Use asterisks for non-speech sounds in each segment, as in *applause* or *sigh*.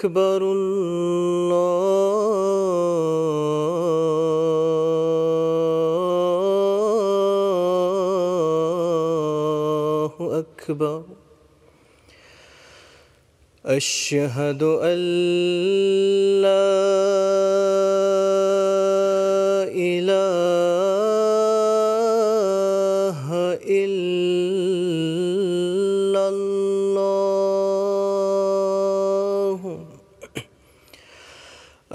أكبر الله أكبر. أشهد أن لا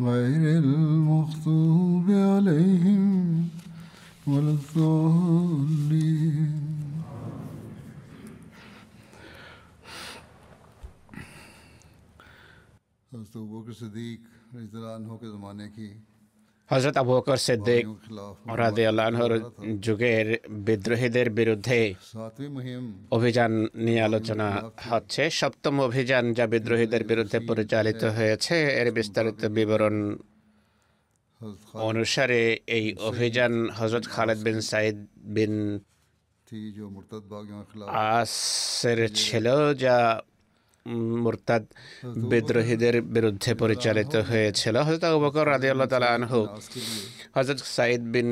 غير المغضوب عليهم ولا الضالين. حضرت بکر صدیق رضی اللہ عنہ کے زمانے کی হজরত আবু বকর সিদ্দিক রাদিয়াল্লাহর যুগের বিদ্রোহীদের বিরুদ্ধে অভিযান নিয়ে আলোচনা হচ্ছে। সপ্তম অভিযান যা বিদ্রোহীদের বিরুদ্ধে পরিচালিত হয়েছে এর বিস্তারিত বিবরণ অনুসারে এই অভিযান হজরত খালেদ বিন সাইদ বিন আসের ছিল যা মোরতাদ বিদ্রোহীদের বিরুদ্ধে পরিচালিত হয়েছিল হজরত আবু বকর রাজি আল্লাহ তালা আনহু, হজরত সাইদ বিন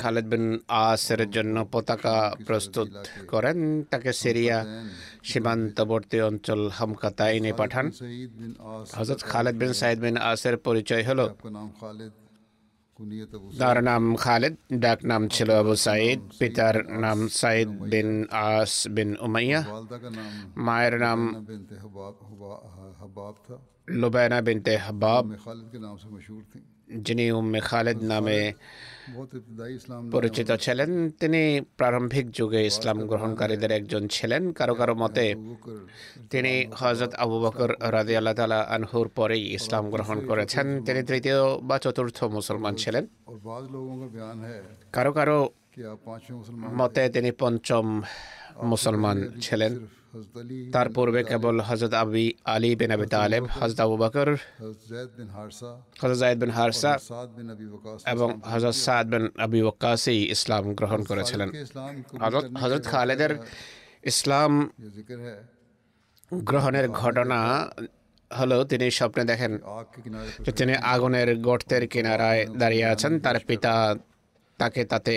খালেদ বিন আসের জন্য পতাকা প্রস্তুত করেন। তাকে সিরিয়া সীমান্তবর্তী অঞ্চল হামকাতাইনে পাঠান। হজরত খালেদ বিন সাইদ বিন আসের পরিচয় হলো دار نام خالد، ڈاک نام چلو ابو سعید، پتر نام سعید بن آس بن امیہ، مائر نام لبینہ بنت حباب، جنی ام خالد نام পরিচিত ছিলেন তিনি প্রারম্ভিক যুগে ইসলাম গ্রহণকারীদের একজন ছিলেন। কারও কারও মতে তিনি হজরত আবু বকর রাজি আল্লাহ আনহুর পরেই ইসলাম গ্রহণ করেছেন। তিনি তৃতীয় বা চতুর্থ মুসলমান ছিলেন। কারও কারও মতে তিনি পঞ্চম মুসলমান ছিলেন। তার পূর্বে কেবল হজরত আবি আলী বিন আবি তালেব হজরত আবু বকর হজরত জায়দ বিন হারসা এবং হজরত সাদ বিন আবি ওকাসি ইসলাম গ্রহণ করেছিলেন। হজরত হজরত খালেদের ইসলাম গ্রহণের ঘটনা হলো, তিনি স্বপ্নে দেখেন যে তিনি আগুনের গর্তের কিনারায় দাঁড়িয়ে আছেন। তার পিতা তাকে তাতে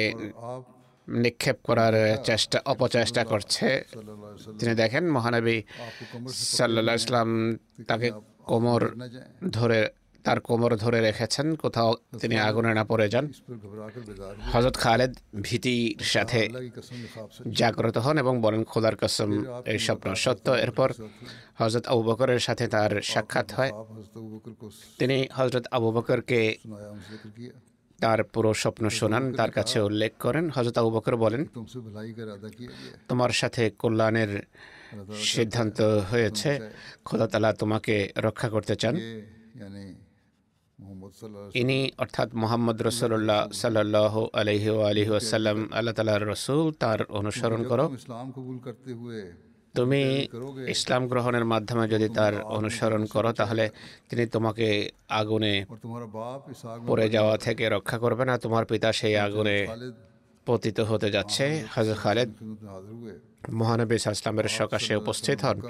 নিক্ষেপ করার চেষ্টা, অপচেষ্টা করছে। তিনি দেখেন, মহানবী সাল্লা ইসলাম তাকে কোমর ধরে, তার কোমর ধরে রেখেছেন, কোথাও তিনি আগুনে না পড়ে যান। হজরত খালেদ ভীতির সাথে জাগ্রত হন এবং বলেন, খোদার কসম, এই স্বপ্ন সত্য। এরপর হজরত আবু বকরের সাথে তার সাক্ষাৎ হয়। তিনি হজরত আবু বকরকে তার পুরো স্বপ্ন শোনান তার কাছে উল্লেখ করেন। হজরত আবু বকর বলেন তোমার সাথে কল্যাণের সিদ্ধান্ত হয়েছে। খোদা তালা তোমাকে রক্ষা করতে চান। ইনি অর্থাৎ মোহাম্মদ রসুল্লাহ সাল্লাহ আলহি আলহি আসাল্লাম আল্লাহ তালার রসুল তার অনুসরণ করো। ইসলাম কবুল করতে হুয়ে তুমি ইসলাম গ্রহণের মাধ্যমে যদি তার অনুসরণ করো, তাহলে তিনি তোমাকে আগুনে পড়ে যাওয়া থেকে রক্ষা করবে না। তোমার পিতা সেই আগুনে পতিত হতে যাচ্ছে। হাজর খালেদ মহানবী ইসলামের সকাশে উপস্থিত হন।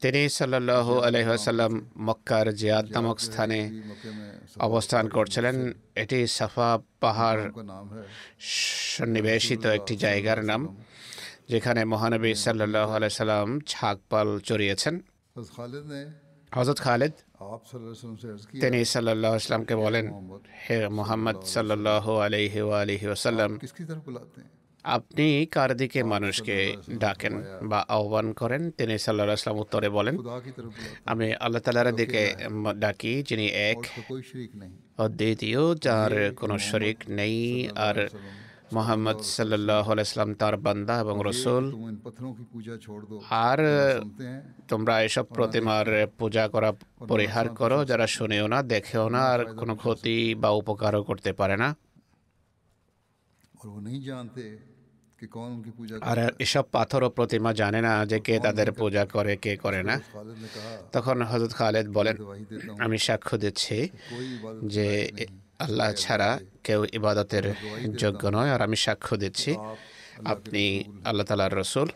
তিনি সাল্লাহ আলহাসাল্লাম মক্কার জিয়াদ নামক স্থানে অবস্থান করছিলেন। এটি সাফা পাহাড় সন্নিবেশিত একটি জায়গার নাম। যেখানে মহানবী সাল্লাহ সাল্লাম ছাকপাল চড়িয়েছেন। হজরত খালেদ তিনি সাল্লাহ বলেন হে মোহাম্মদ সাল্লাহ আলহি আলহি আপনি কার দিকে মানুষকে ডাকেন বা আহ্বান করেন? তিনি সাল্লাহ আসলাম উত্তরে বলেন আমি আল্লাহ তালার দিকে ডাকি যিনি এক অদ্বিতীয় যার কোনো শরিক নেই আর মোহাম্মদ সাল্লাম তার বান্দা এবং রসুল। আর তোমরা এসব প্রতিমার পূজা করা পরিহার করো যারা শুনেও না দেখেও না আর কোনো ক্ষতি বা উপকারও করতে পারে না। আর এসব পাথর ও প্রতিমা জানে না যে কে তাদের পূজা করে কে করে না। তখন হজরত খালেদ বলেন আমি সাক্ষ্য দিচ্ছি যে আল্লাহ ছাড়া কেউ ইবাদতের যোগ্য নয়, আর আমি সাক্ষ্য দিচ্ছি, আপনি আল্লাহ তালার রসুল।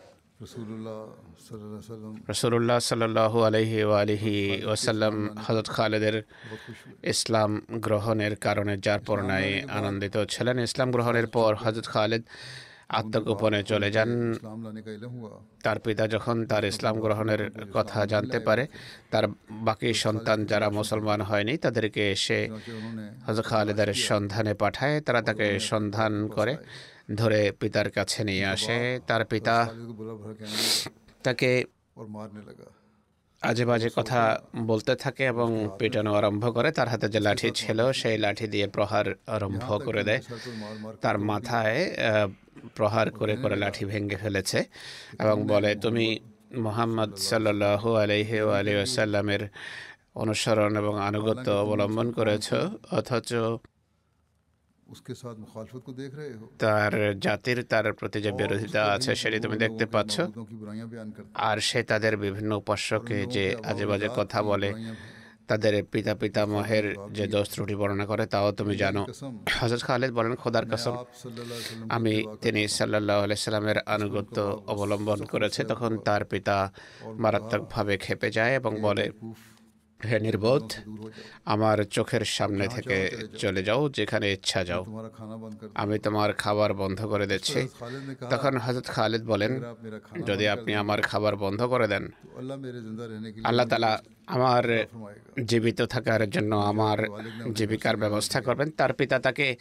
রসুল্লাহ সাল্লু আলহি আলহি ওসাল্লাম হজরত খালেদের ইসলাম গ্রহণের কারণে যার পরনায় আনন্দিত ছিলেন। ইসলাম গ্রহণের পর হজরত খালেদ আত্মগোপনে চলে যান। তার পিতা যখন তার ইসলাম গ্রহণের কথা জানতে পারে, তার বাকি সন্তান যারা মুসলমান হয়নি, তাদেরকে এসে হজর খালেদার সন্ধানে পাঠায়। তারা তাকে সন্ধান করে, ধরে পিতার কাছে নিয়ে আসে। তার পিতা তাকে আজে বাজে কথা বলতে থাকে এবং পেটানো আরম্ভ করে তার হাতে যে লাঠি ছিল সেই লাঠি দিয়ে প্রহার আরম্ভ করে দেয় তার মাথায় প্রহার করে করে লাঠি ভেঙে ফেলেছে এবং বলে তুমি মোহাম্মদ সাল্লাহ আলহি আলি আসাল্লামের অনুসরণ এবং আনুগত্য অবলম্বন করেছ অথচ তার জাতির তার প্রতি যে বিরোধিতা আছে সেটি তুমি দেখতে পাচ্ছ আর সে তাদের বিভিন্ন উপাস্যকে যে আজে বাজে কথা বলে তাদের পিতা পিতা মহের যে দোষ ত্রুটি বর্ণনা করে তাও তুমি জানো হজরত খালেদ বলেন খোদার কাসম আমি তিনি সাল্লাহ সাল্লামের আনুগত্য অবলম্বন করেছে তখন তার পিতা মারাত্মকভাবে খেপে যায় এবং বলে হে নির্বোধ, আমার চোখের সামনে থেকে চলে যাও, যেখানে ইচ্ছা যাও। আমি তোমার খাবার বন্ধ করে দিচ্ছি। তখন হজরত খালিদ বলেন, যদি আপনি আমার খাবার বন্ধ করে দেন, আল্লাহ তালা আমার জীবিত থাকার জন্য আমার জীবিকার ব্যবস্থা করবেন। তার পিতা তাকে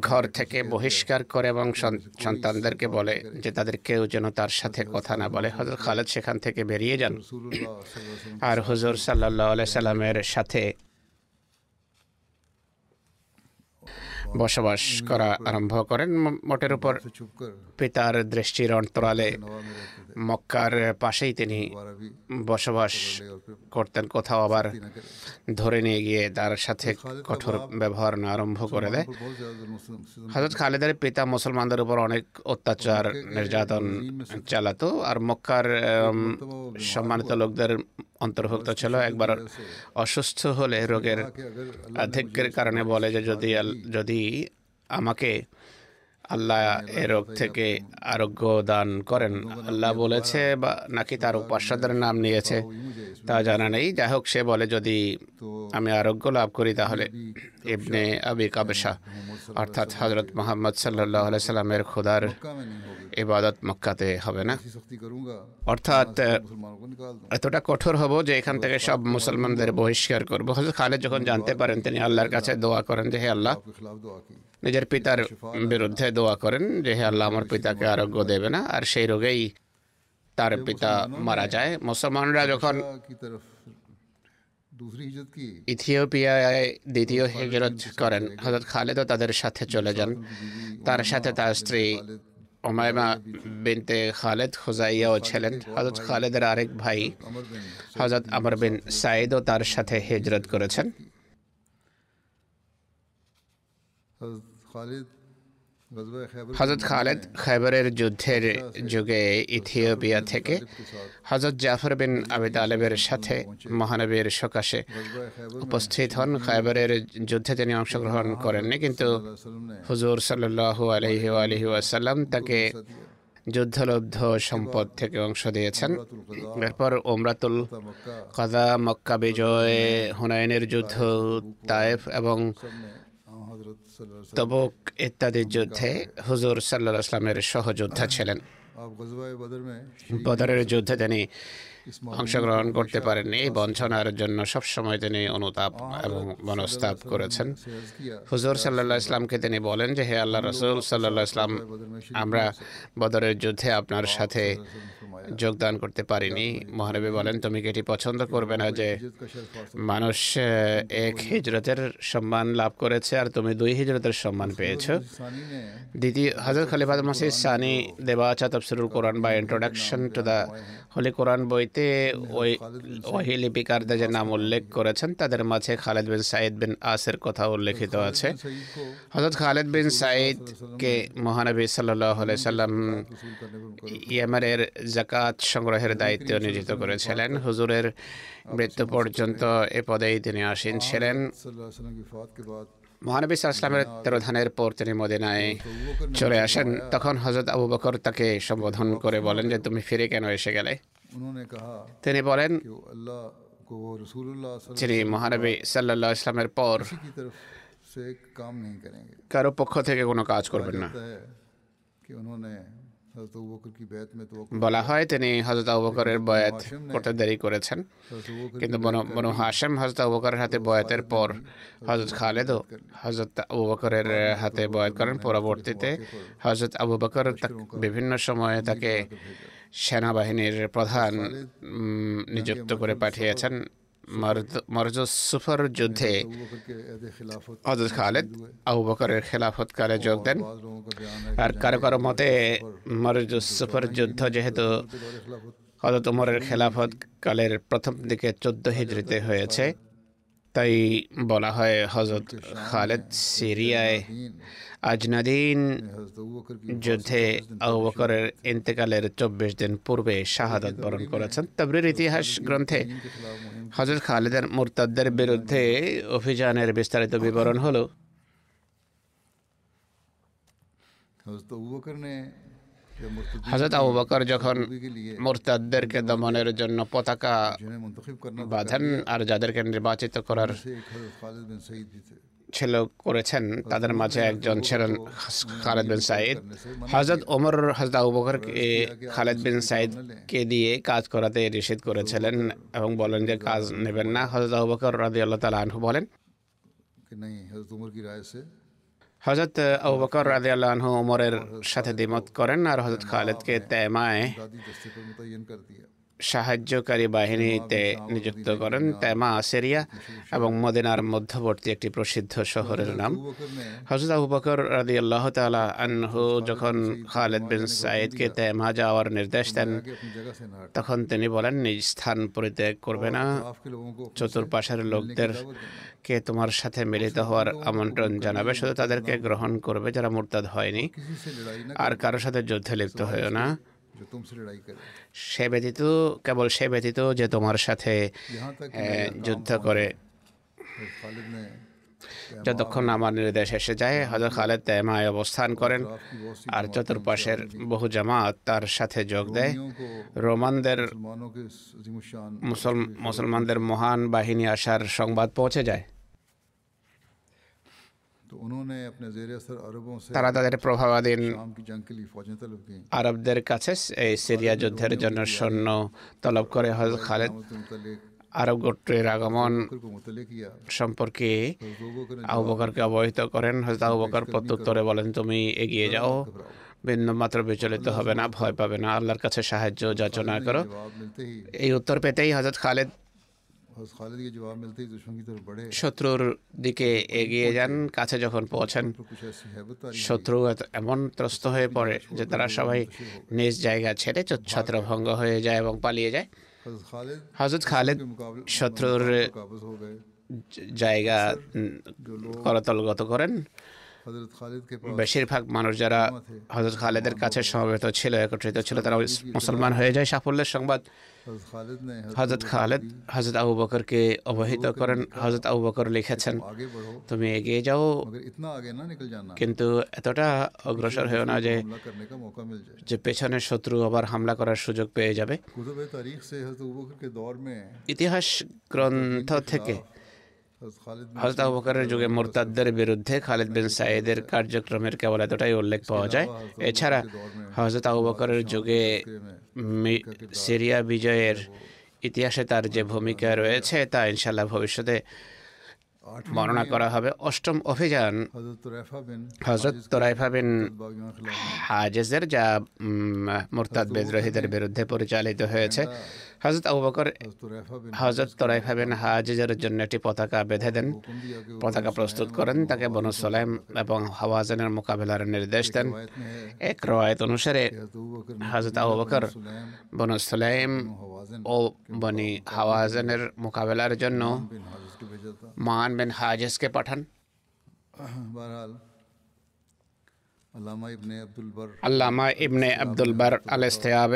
ঘর থেকে বহিষ্কার করে এবং সন্তানদেরকে বলে যে তাদের কেউ যেন তার সাথে কথা না বলে। হজর খালেদ সেখান থেকে বেরিয়ে যান। আর হুজুর সাল্লা সাল্লামের সাথে বসবাস করা আরম্ভ করেন। মোটের উপর পিতার দৃষ্টির অন্তরালে। মক্কার পাশেই তিনি বসবাস করতেন। কোথাও আবার ধরে নিয়ে গিয়ে তার সাথে কঠোর ব্যবহার না আরম্ভ করে দেয়। হজরত খালেদের পিতা মুসলমানদের উপর অনেক অত্যাচার, নির্যাতন চালাতো আর মক্কার সম্মানিত লোকদের অন্তর্ভুক্ত ছিল। একবার অসুস্থ হলে রোগের আধিক্যের কারণে বলে যে, যদি যদি আমাকে আল্লাহ এরব থেকে আরোগ্য দান করেন। আল্লাহ বলেছে বা নাকি তার উপাস্যদের নাম নিয়েছে। তা জানা নেই। যাই হোক সে বলে যদি আমি আরোগ্য লাভ করি তাহলে এমনি আবি কাবসা অর্থাৎ হজরত মোহাম্মদ সাল্লাহ সাল্লামের খোদার ইবাদত মক্কাতে হবে না। অর্থাৎ এতটা কঠোর হব যে এখান থেকে সব মুসলমানদের বহিষ্কার করব। হজরত খালেদ যখন জানতে পারেন তিনি আল্লাহর কাছে দোয়া করেন যে হে আল্লাহ নিজের পিতার বিরুদ্ধে দোয়া করেন যে, হে আল্লাহ, আমার পিতাকে আরোগ্য দেবে না। আর সেই রোগেই তার পিতা মারা যায়। মুসলমানরা যখন ইথিওপিয়ায় দ্বিতীয় হিজরত করেন হজরত খালেদও তাদের সাথে চলে যান। তার সাথে তার স্ত্রী ওমায়মা বিনতে খালেদ খুজাইয়াও ছিলেন। হজরত খালেদের আরেক ভাই হজরত আমর বিন সাইদও তার সাথে হিজরত করেছেন। হজরত খালেদ খাইবারের যুদ্ধের যুগে ইথিওপিয়া থেকে হজরত জাফর বিন আবি আলেবের সাথে মহানবীর সকাশে উপস্থিত হন খাইবারের যুদ্ধে তিনি অংশগ্রহণ করেননি কিন্তু হুজুর সাল্লু আলহি আলহি আসাল্লাম তাকে যুদ্ধলব্ধ সম্পদ থেকে অংশ দিয়েছেন এরপর ওমরাতুল কাজা মক্কা বিজয় হুনায়নের যুদ্ধ তায়েফ এবং তবুক ইত্যাদির যুদ্ধে হুজুর সাল্লাহ আসলামের সহযোদ্ধা ছিলেন। বদরের যুদ্ধে তিনি অংশগ্রহণ করতে পারেননি এই বঞ্চনার জন্য সবসময় তিনি অনুতাপ এবং মনস্তাপ করেছেন। হুজুর সাল্লাহ ইসলামকে তিনি বলেন যে হে আল্লাহ রসুল সাল্লাহ ইসলাম আমরা বদরের যুদ্ধে আপনার সাথে যোগদান করতে পারিনি। মহানবী বলেন, তুমি কি এটি পছন্দ করবে না যে মানুষ এক হিজরতের সম্মান লাভ করেছে আর তুমি দুই হিজরতের সম্মান পেয়েছ? দ্বিতীয় হজরত খালিফাত মাসি সানি দেবাচা তফসিরুল কোরআন বা introduction to the Holy Quran বইতে ওই ওহি লিপিকারদের যে নাম উল্লেখ করেছেন, তাদের মাঝে খালেদ বিন সাইদ বিন আসের কথা উল্লেখিত আছে। হজরত খালেদ বিন সাইদকে মহানবী সাল্লাহ সাল্লাম ইয়ামারের জাক জাকাত সংগ্রহের দায়িত্ব নিয়োজিত করেছিলেন। হুজুরের মৃত্যু পর্যন্ত এ পদেই তিনি আসীন ছিলেন। মহানবী সাল্লামের তেরোধানের পর তিনি মদিনায় চলে আসেন তখন হজরত আবু বকর তাকে সম্বোধন করে বলেন যে তুমি ফিরে কেন এসে গেলে? তিনি বলেন যিনি মহানবী সাল্লাহ ইসলামের পর কারও পক্ষ থেকে কোনো কাজ করবেন না। বলা হয় তিনি হজরত আবুবকরের বয়াত করতে দেরি করেছেন। কিন্তু বনু হাশেম হজরত আবুবকরের হাতে বয়াতের পর হজরত খালেদও হজরত আবুবকরের হাতে বয়াত করেন। পরবর্তীতে হজরত আবুবকর বিভিন্ন সময়ে তাকে সেনাবাহিনীর প্রধান নিযুক্ত করে পাঠিয়েছেন। সুফর যুদ্ধে হজরত খালেদ আবু বকরের খেলাফতকালে যোগ দেন। আর কারও কারও মতে মরজ সুফর যুদ্ধ যেহেতু হজরত উমরের খেলাফত কালের প্রথম দিকে চোদ্দ হিজড়িতে হয়েছে তাই বলা হয় হজরত খালেদ সিরিয়ায় আজনাদিন যুদ্ধে আবকরের ইন্তেকালের চব্বিশ দিন পূর্বে শাহাদত বরণ করেছেন। তবরির ইতিহাস গ্রন্থে হজরত খালেদের মোরতাদ্দের বিরুদ্ধে অভিযানের বিস্তারিত বিবরণ হলো। হাজরত আবু বকর যখন মোরতাদদেরকে দমনের জন্য পতাকা বাঁধেন আর যাদেরকে নির্বাচিত করার ছিল করেছেন, তাদের মাঝে একজন ছিলেন খালেদ বিন সাইদ হজরত ওমর হজরত আবু বকরকে খালেদ বিন সাইদকে দিয়ে কাজ করাতে নিষেধ করেছিলেন এবং বলেন যে কাজ নেবেন না। হজরত আবু বকর রাজি আল্লাহ তালা আনহু বলেন হজরত আবু রাদি আল্লাহ ওমরের সাথে দ্বিমত করেন আর হজরত খালেদকে তেমায় সাহায্যকারী বাহিনীতে নিযুক্ত করেন তেমা আসেরিয়া এবং মদিনার মধ্যবর্তী একটি প্রসিদ্ধ শহরের নাম। হজরত আবু বকর রাজি আল্লাহ তালা আনহু যখন খালেদ বিন সাইদকে তেমা যাওয়ার নির্দেশ দেন, তখন তিনি বলেন, নিজ স্থান পরিত্যাগ করবে না। চতুর্পাশের লোকদেরকে তোমার সাথে মিলিত হওয়ার আমন্ত্রণ জানাবে? শুধু তাদেরকে গ্রহণ করবে যারা মোরতাদ হয়নি। আর কারোর সাথে যুদ্ধে লিপ্ত হয়েও না। সে ব্যতীত কেবল সে ব্যতীত যে তোমার সাথে যুদ্ধ করে। যতক্ষণ আমার নির্দেশ এসে যায় হজর খালেদ তেমায় অবস্থান করেন। আর চতুর্পাশের বহু জামাত তার সাথে যোগ দেয়। রোমানদের মুসলমানদের মহান বাহিনী আসার সংবাদ পৌঁছে যায়। তারা তাদের প্রভাবাধীন আরবদের কাছে এই সিরিয়া যুদ্ধের জন্য সৈন্য তলব করে হজ খালেদ আরব গোট্রের আগমন সম্পর্কে আহবকরকে অবহিত করেন হজরত আহবকর প্রত্যুত্তরে বলেন তুমি এগিয়ে যাও ভিন্ন মাত্র বিচলিত হবে না ভয় পাবে না আল্লাহর কাছে সাহায্য যাচনা করো এই উত্তর পেতেই হজরত খালেদ শত্রুর দিকে এগিয়ে যান কাছে যখন পৌঁছান শত্রু এমন ত্রস্ত হয়ে পড়ে যে তারা সবাই নিজ জায়গা ছেড়ে ছত্রভঙ্গ হয়ে যায় এবং পালিয়ে যায় হজরত খালেদ শত্রুর জায়গা করতলগত করেন বেশিরভাগ মানুষ যারা হজরত খালেদের কাছে সমবেত ছিল একত্রিত ছিল তারা মুসলমান হয়ে যায় সাফল্যের সংবাদ হজরত খালেদ হজরত আবু বকরকে অবহিত করেন হজরত আবু বকর লিখেছেন তুমি এগিয়ে যাও কিন্তু এতটা অগ্রসর হয়েও না যে যে পেছনে শত্রু আবার হামলা করার সুযোগ পেয়ে যাবে। ইতিহাস গ্রন্থ থেকে হজরত আবু বকরের যুগে মুরতাদদের বিরুদ্ধে খালিদ বিন সাইদের কার্যক্রমের কেবল এতটাই উল্লেখ পাওয়া যায়। এছাড়া হজরত আবু বকরের যুগে মি- সিরিয়া বিজয়ের ইতিহাসে তার যে ভূমিকা রয়েছে তা ইনশাল্লাহ ভবিষ্যতে বর্ণনা করা হবে। অষ্টম অভিযান হজরত তোরাইফা বিন হাজেজের যা মোরতাদ বিদ্রোহীদের বিরুদ্ধে পরিচালিত হয়েছে। হজরত আবু বকর হজরত তোরাইফা বিন হাজেজের জন্য একটি পতাকা বেঁধে দেন। পতাকা প্রস্তুত করেন। তাকে বনু সোলাইম এবং হওয়াজানের মোকাবেলার নির্দেশ দেন। এক রয়েত অনুসারে হজরত আবু বকর বনু সোলাইম ও বনি হওয়াজানের মোকাবেলার জন্য گفٹ بھیجا تھا؟ مان بن حاجز کے پٹھن۔ بہرحال۔ علامہ ابن عبد البر علامہ الاستیاب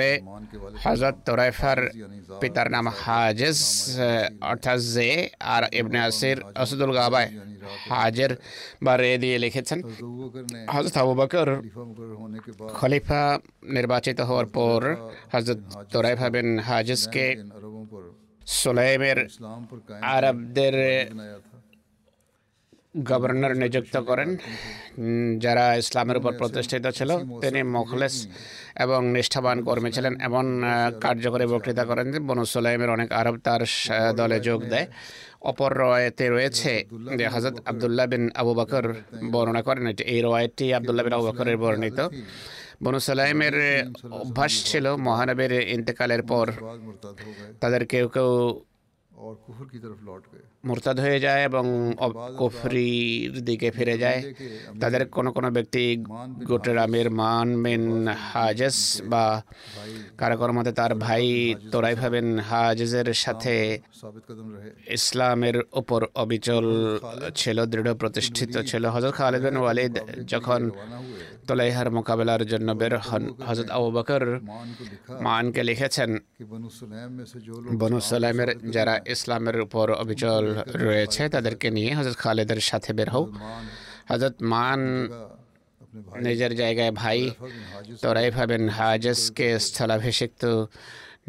حضرت طریفر پتر نام حاجز اٹھزے اور ابن عصیر اسد الغابہ حاجر بارے دیے لکھت سن حضرت ابوبکر خلیفہ نرباچی ہور پور حضرت طریفہ بن حاجز کے সোলাইমের আরবদের গভর্নর নিযুক্ত করেন, যারা ইসলামের উপর প্রতিষ্ঠিত ছিল। তিনি মখলেস এবং নিষ্ঠাবান কর্মী ছিলেন, এমন কার্যকরী বক্তৃতা করেন যে বনু সোলাইমের অনেক আরব তার দলে যোগ দেয়। অপর রয়েতে রয়েছে যে হজরত আবদুল্লাহ বিন আবু বকর বর্ণনা করেন এই রয়েতটি আবদুল্লাহ বিন আবু বকরের বর্ণিত। বনু সালাইমের অভ্যাস ছিল মহানবের ইন্তেকালের পর। তাদের কেউ কেউ মোরতাদ হয়ে যায় এবং কফরির দিকে ফিরে যায়। তাদের কোনো কোনো ব্যক্তি গোটের আমির মান বিন হাজেস বা কারাকর মতে তার ভাই তোরাই ভাবেন হাজেজের সাথে ইসলামের ওপর অবিচল ছিল দৃঢ় প্রতিষ্ঠিত ছিল। হজরত খালিদ বিন ওয়ালিদ যখন তোলাইহার মোকাবেলার জন্য বের হন। হজরত আবু বকর মানকে লিখেছেন, বনু সালামের যারা ইসলামের উপর অবিচল রয়েছে তাদেরকে নিয়ে হজরত খালেদের সাথে বের হও। হজরত মান নিজের জায়গায় ভাই তোরাইফা বিন হাজেসকে স্থলাভিষিক্ত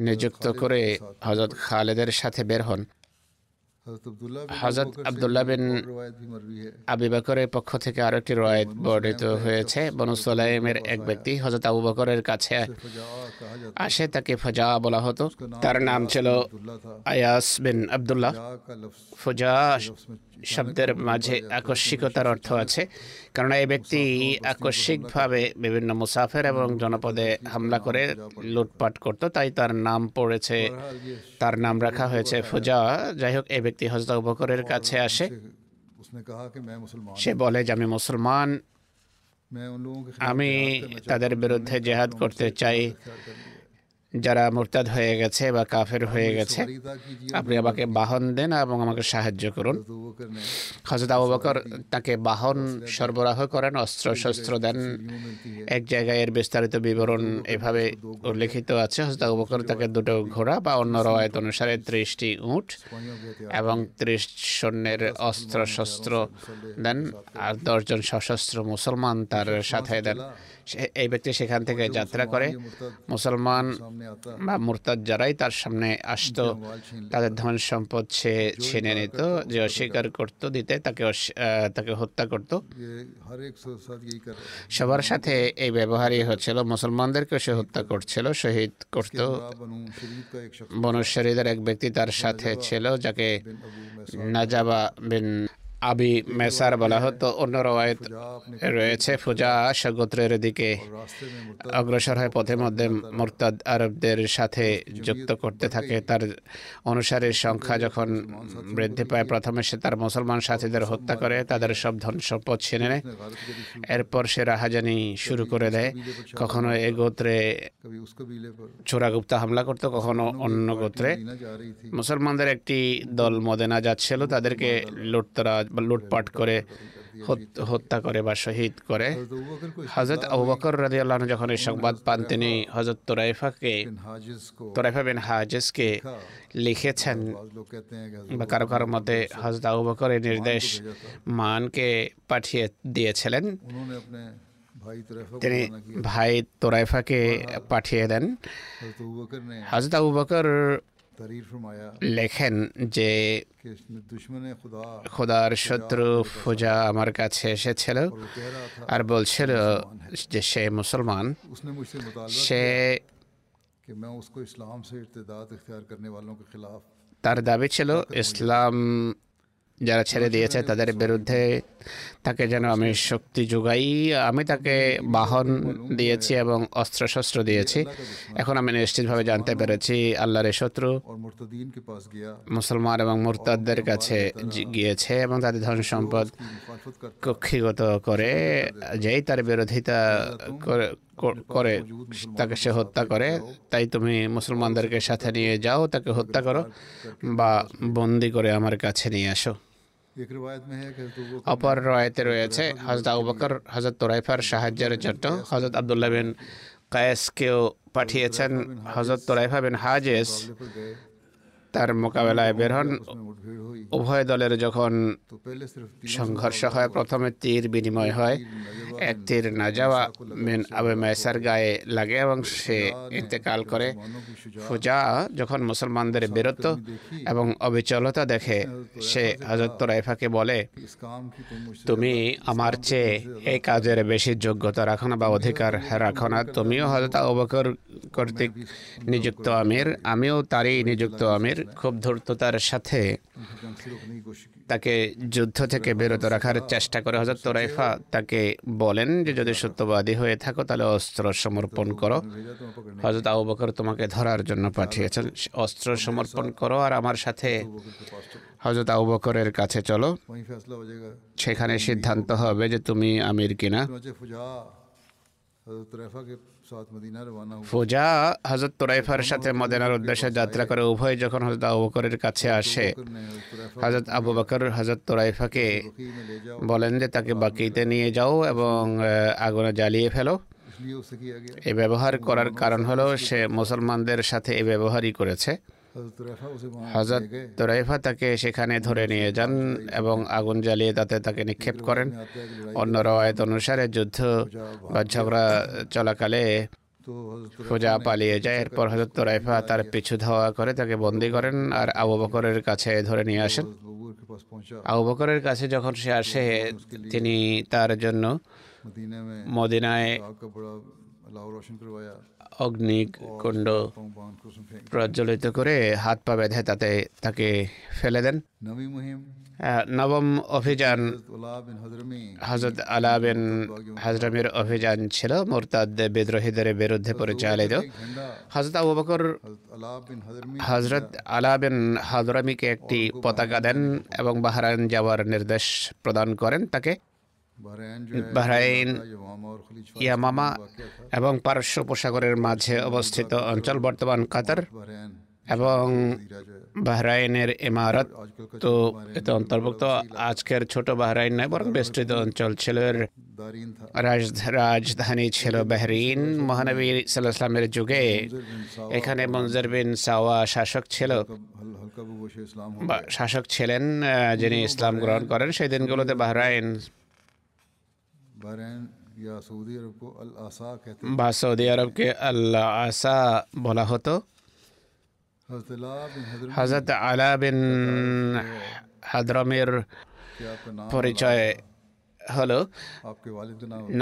নিযুক্ত করে হজরত খালেদের সাথে বের হন। হজরত আবদুল্লাহ বিন আবি বকরের পক্ষ থেকে আরও একটি রয়েত বর্ণিত হয়েছে। বনু সোলাইমের এক ব্যক্তি হজরত আবু বকরের কাছে আসে তাকে ফজা বলা হতো। তার নাম ছিল আয়াস বিন আবদুল্লাহ। ফজা শব্দের মাঝে আকস্মিকতার অর্থ আছে। কারণ এই ব্যক্তি আকস্মিকভাবে বিভিন্ন মুসাফের এবং জনপদে হামলা করে লুটপাট করত, তাই তার নাম পড়েছে, তার নাম রাখা হয়েছে ফুজা। যাই হোক, এই ব্যক্তি হজরত বকরের কাছে আসে। সে বলে, যে আমি মুসলমান। আমি তাদের বিরুদ্ধে জেহাদ করতে চাই। যারা মোরতাদ হয়ে গেছে বা কাফের হয়ে গেছে আপনি আমাকে বাহন দেন এবং আমাকে সাহায্য করুন। হজরত আবু বকর তাকে বাহন সরবরাহ করেন অস্ত্র শস্ত্র দেন। এক জায়গায় এর বিস্তারিত বিবরণ এভাবে উল্লেখিত আছে। হজরত আবু বকর তাকে দুটো ঘোড়া বা অন্য রওয়ায়ত অনুসারে ত্রিশটি উঁট এবং ত্রিশ সৈন্যের অস্ত্র শস্ত্র দেন। আর দশজন সশস্ত্র মুসলমান তার সাথে দেন। এই ব্যক্তি সেখান থেকে যাত্রা করে। মুসলমান বা মোরতাদ যারাই তার সামনে আসতো তাদের ধন সম্পদ সে ছিনে নিত যে অস্বীকার করত। দিতে তাকে তাকে হত্যা করত। সবার সাথে এই ব্যবহারই হচ্ছিল মুসলমানদেরকে সে হত্যা করছিল শহীদ করত। বনশরীদের এক ব্যক্তি তার সাথে ছিল যাকে নাজাবা বিন আবি মেসার বলা হতো, অন্য রায়ত রয়েছে, ফুজা গোত্রের দিকে অগ্রসর হয় পথে মধ্যে মোরতাদ আরবদের সাথে যুক্ত করতে থাকে। তার অনুসারের সংখ্যা যখন বৃদ্ধি পায়, প্রথমে সে তার মুসলমান সাথীদের হত্যা করে, তাদের সব ধন সম্পদ ছিনে নেয়। এরপর সে রাহাজানি শুরু করে দেয়। কখনো এ গোত্রে চোরাগুপ্তা হামলা করত, কখনো অন্য গোত্রে। মুসলমানদের একটি দল মদেনা যাচ্ছিল, তাদেরকে লুটতরা লুটপাট করে হত্যা করে বা শহীদ করে। হজরত আবুবকর রাজি আল্লাহন যখন এই সংবাদ পান, তিনি হজরত তোরাইফাকে, তোরাইফা বিন হাজেসকে লিখেছেন বা কারও কারও মতে হজরত আবুবকর এই নির্দেশ মানকে পাঠিয়ে দিয়েছিলেন। তিনি ভাই তোরাইফাকে পাঠিয়ে দেন। হজরত আবুবকর লেখেন যে খোদার শত্রু ফুজা আমার কাছে এসেছিল আর বলছিল যে সে মুসলমান। সে তার দাবি ছিল ইসলাম যারা ছেড়ে দিয়েছে তাদের বিরুদ্ধে তাকে যেন আমি শক্তি যোগাই। আমি তাকে বাহন দিয়েছি এবং অস্ত্রশস্ত্র দিয়েছি। এখন আমি নিশ্চিতভাবে জানতে পেরেছি আল্লাহরের শত্রু মুসলমান এবং মোরতাদদের কাছে গিয়েছে এবং তাদের ধন সম্পদ কক্ষিগত করে যেই তার বিরোধিতা করে তাকে সে হত্যা করে তাই তুমি মুসলমানদেরকে সাথে নিয়ে যাও তাকে হত্যা করো বা বন্দি করে আমার কাছে নিয়ে আসো। অপর রয়েতে রয়েছে হজরত আবু হজরত তোরাইফার সাহায্যের জন্য হজরত আবদুল্লাহ বিন কায়েসকেও পাঠিয়েছেন হজরত তোরাইফা বিন হাজেস তার মোকাবেলায় বের হন। উভয় দলের যখন সংঘর্ষ হয় প্রথমে তীর বিনিময় হয়। এক তীর না যাওয়া মেন আবে মায়সার গায়ে লাগে এবং সে ইন্তেকাল করে। ফুজা যখন মুসলমানদের বীরত্ব এবং অবিচলতা দেখে সে হজরত রাইফাকে বলে তুমি আমার চেয়ে এই কাজের বেশি যোগ্যতা রাখো না বা অধিকার রাখো না। তুমিও হজরত অবকর কর্তৃক নিযুক্ত আমির আমিও তারই নিযুক্ত আমির। খুব ধূর্ততার সাথে তাকে যুদ্ধ থেকে বিরত রাখার চেষ্টা করে। হজরত তোরাইফা তাকে বলেন যে, যদি সত্যবাদী হয়ে থাকো, তাহলে অস্ত্র সমর্পণ করো। হজরত আবু বকর তোমাকে ধরার জন্য পাঠিয়েছেন। অস্ত্র সমর্পণ করো আর আমার সাথে হজরত আবু বকরের কাছে চলো। সেখানে সিদ্ধান্ত হবে যে, তুমি আমির কিনা। ফুজা হজরত তোরাইফার সাথে মদিনার উদ্দেশ্যে যাত্রা করে উভয় যখন হজরত আবু বকরের কাছে আসে হজরত আবু বকর হজরত তোরাইফাকে বলেন যে তাকে বাকিতে নিয়ে যাও এবং আগুনে জ্বালিয়ে ফেলো। এই ব্যবহার করার কারণ হলো সে মুসলমানদের সাথে এই ব্যবহারই করেছে। হজরত তোরাইফা তাকে সেখানে ধরে নিয়ে যান এবং আগুন জ্বালিয়ে তাতে তাকে নিক্ষেপ করেন। অন্য রায়ত অনুসারে যুদ্ধ বা ঝগড়া চলাকালে ফোজা পালিয়ে যায়। এরপর হজরত তোরাইফা তার পিছু ধাওয়া করে, তাকে বন্দি করেন আর আবু বকরের কাছে ধরে নিয়ে আসেন। আবু বকরের কাছে যখন সে আসে, তিনি তার জন্য মদিনায় অগ্নিকুণ্ড প্রজ্বলিত করে হাত পা বেঁধে তাতে তাকে ফেলে দেন। নবম অভিযান হজরত আলাবেন হাজরামের অভিযান ছিল, মোরতাদ বিদ্রোহীদের বিরুদ্ধে পরিচালিত। হজরত আবু বকর হজরত আলাবেন হজরমিকে একটি পতাকা দেন এবং বাহারান যাওয়ার নির্দেশ প্রদান করেন তাকে। বাহরাইন ইয়ামামা এবং পারস্য উপসাগরের মাঝে অবস্থিত অঞ্চল বর্তমান কাতার এবং বাহরাইনের ইমারত। তো এতে অন্তর্ভুক্ত। আজকের ছোট বাহরাইন নয় বরং বিস্তৃত অঞ্চল ছিল। রাজধানী ছিল বাহরিন মহানবী সাল্লাহামের যুগে এখানে মঞ্জুর বিন সাওয়া শাসক ছিল। শাসক ছিলেন যিনি ইসলাম গ্রহণ করেন। সেই দিনগুলোতে বাহরাইন বা সৌদি আরবকে আল্লাহ আসা বলা হতো হজরত আলা বিন হাদ্রমের পরিচয় হলো